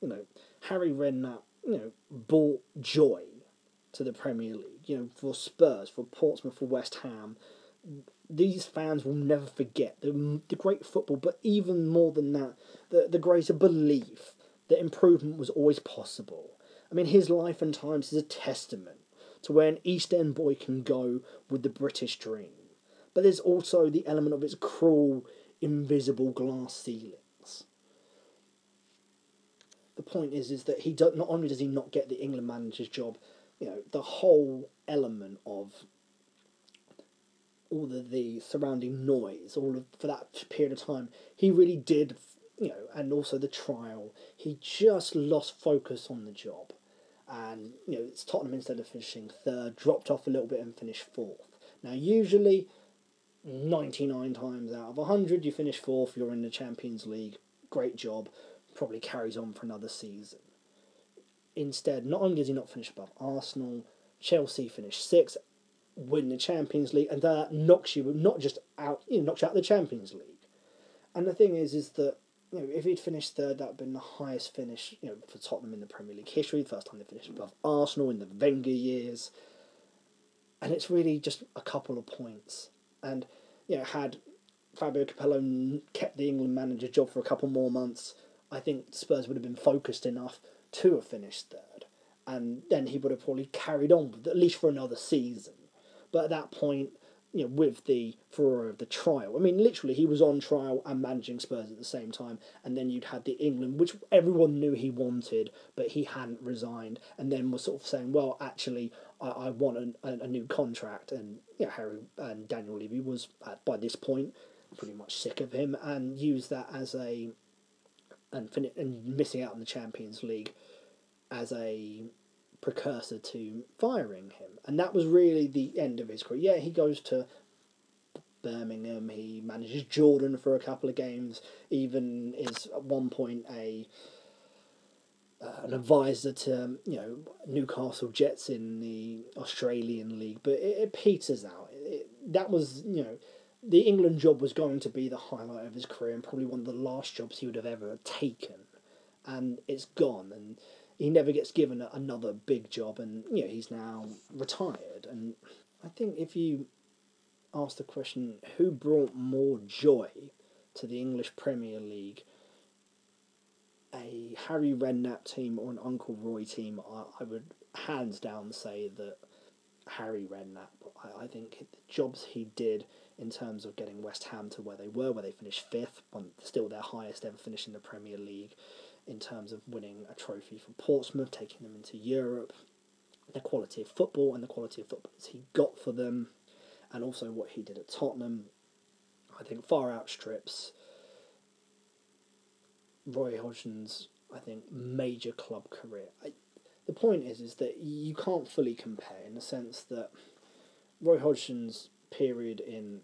You know, Harry Redknapp, you know, brought joy to the Premier League. You know, for Spurs, for Portsmouth, for West Ham. These fans will never forget the, the great football, but even more than that, the, the greater belief that improvement was always possible. I mean, his life and times is a testament to where an East End boy can go with the British dream but there's also the element of its cruel, invisible glass ceilings. the point is is that he do, not only does he not get the England manager's job, you know, the whole element of all of the surrounding noise, all of for that period of time, he really did, you know, and also the trial, he just lost focus on the job, and you know, it's Tottenham instead of finishing third, dropped off a little bit and finished fourth. Now, usually, ninety nine times out of hundred, you finish fourth, you're in the Champions League, great job, probably carries on for another season. Instead, not only does he not finish above Arsenal, Chelsea finished sixth, win the Champions League, and that knocks you not just out, you know, knocks you out the Champions League. And the thing is, is that you know if he'd finished third, that would have been the highest finish you know for Tottenham in the Premier League history. First time they finished above Arsenal in the Wenger years, and it's really just a couple of points. And you know, had Fabio Capello kept the England manager job for a couple more months, I think Spurs would have been focused enough to have finished third, and then he would have probably carried on at least for another season. But at that point, you know, with the furore of the trial, I mean, literally, he was on trial and managing Spurs at the same time, and then you'd had the England, which everyone knew he wanted, but he hadn't resigned, and then was sort of saying, "Well, actually, I, I want a, a, new contract," and you know, Harry and Daniel Levy was at, by this point pretty much sick of him, and used that as a and fin- and missing out on the Champions League as a precursor to firing him. And that was really the end of his career. Yeah, he goes to Birmingham, he manages Jordan for a couple of games, even is at one point a uh, an advisor to you know Newcastle Jets in the Australian league, but it, it peters out. It, that was you know the England job was going to be the highlight of his career and probably one of the last jobs he would have ever taken, and it's gone and he never gets given another big job, and you know he's now retired. And I think if you ask the question, who brought more joy to the English Premier League, a Harry Redknapp team or an Uncle Roy team, I, I would hands down say that Harry Redknapp. I, I think the jobs he did in terms of getting West Ham to where they were, where they finished fifth, still their highest ever finish in the Premier League in terms of winning a trophy for Portsmouth, taking them into Europe, the quality of football and the quality of footballers he got for them, and also what he did at Tottenham, I think far outstrips Roy Hodgson's, I think, major club career. I, the point is, is that you can't fully compare in the sense that Roy Hodgson's period in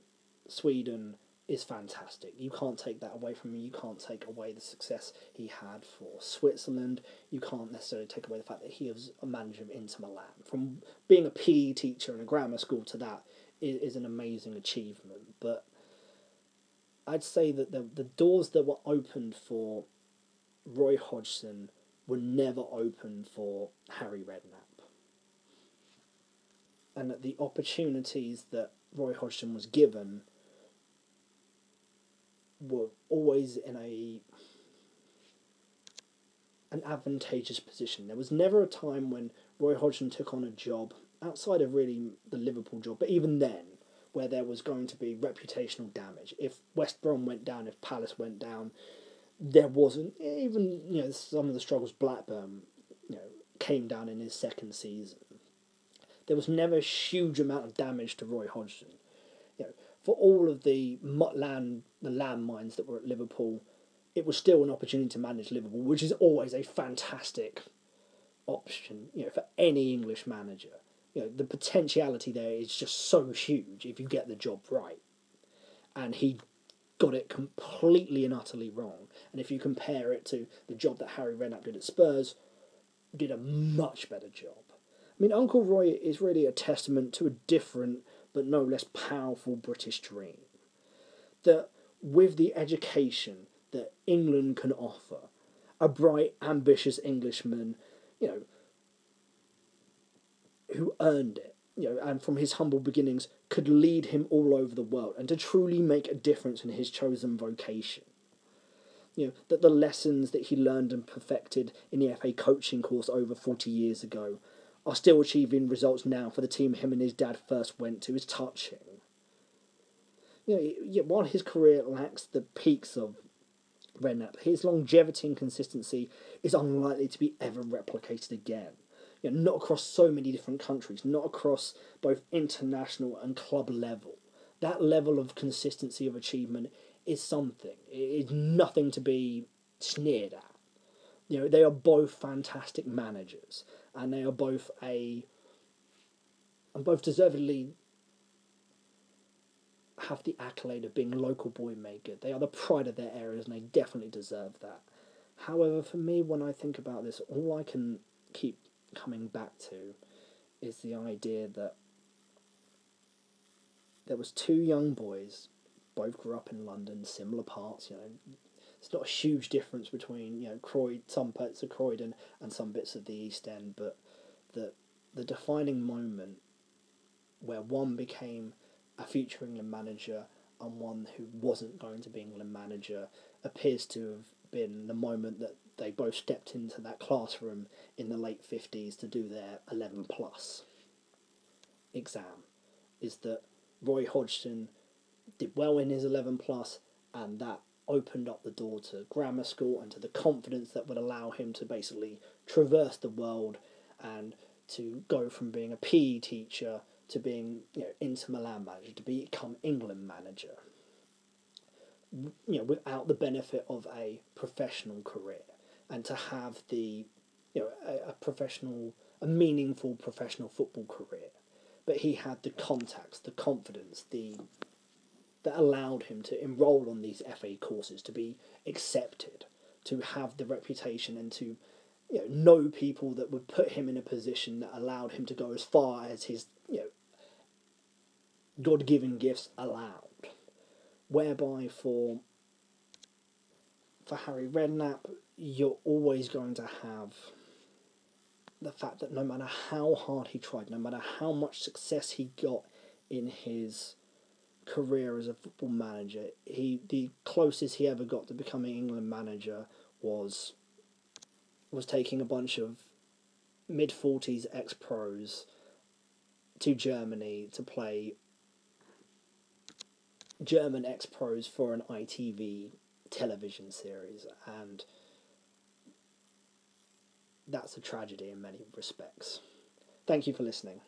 Sweden is fantastic. You can't take that away from him. You can't take away the success he had for Switzerland. You can't necessarily take away the fact that he was a manager of Inter Milan. From being a PE teacher in a grammar school to that is, is an amazing achievement. But I'd say that the, the doors that were opened for Roy Hodgson were never opened for Harry Redknapp. And that the opportunities that Roy Hodgson was given were always in a an advantageous position. There was never a time when Roy Hodgson took on a job outside of really the Liverpool job, but even then, where there was going to be reputational damage. If West Brom went down, if Palace went down, there wasn't even you know some of the struggles Blackburn you know came down in his second season. There was never a huge amount of damage to Roy Hodgson. For all of the land the landmines that were at Liverpool, it was still an opportunity to manage Liverpool, which is always a fantastic option, you know, for any English manager. You know, the potentiality there is just so huge if you get the job right. And he got it completely and utterly wrong. And if you compare it to the job that Harry Redknapp did at Spurs, did a much better job. I mean, Uncle Roy is really a testament to a different but no less powerful British dream. That with the education that England can offer, a bright, ambitious Englishman, you know, who earned it, you know, and from his humble beginnings could lead him all over the world and to truly make a difference in his chosen vocation. You know, that the lessons that he learned and perfected in the FA coaching course over 40 years ago are still achieving results now for the team him and his dad first went to is touching. You know, while his career lacks the peaks of Redknapp, his longevity and consistency is unlikely to be ever replicated again. You know, not across so many different countries, not across both international and club level. That level of consistency of achievement is something. It is nothing to be sneered at. You know, they are both fantastic managers, and they are both a and both deservedly have the accolade of being local boy good. They are the pride of their areas and they definitely deserve that. However, for me, when I think about this, all I can keep coming back to is the idea that there was two young boys, both grew up in London, similar parts, you know, it's not a huge difference between, you know, Croyd, some bits of Croydon and some bits of the East End, but the the defining moment where one became a future England manager and one who wasn't going to be England manager appears to have been the moment that they both stepped into that classroom in the late 50s to do their 11 plus exam. Is that Roy Hodgson did well in his 11 plus and that opened up the door to grammar school and to the confidence that would allow him to basically traverse the world and to go from being a PE teacher to being you know Inter Milan manager to become England manager. You know, without the benefit of a professional career, and to have the, you know, a, a professional, a meaningful professional football career, but he had the contacts, the confidence, the that allowed him to enroll on these FA courses, to be accepted, to have the reputation, and to you know, know people that would put him in a position that allowed him to go as far as his you know God given gifts allowed. Whereby for for Harry Redknapp, you're always going to have the fact that no matter how hard he tried, no matter how much success he got in his career as a football manager, he the closest he ever got to becoming England manager was was taking a bunch of mid forties ex pros to Germany to play German ex pros for an ITV television series, and that's a tragedy in many respects. Thank you for listening.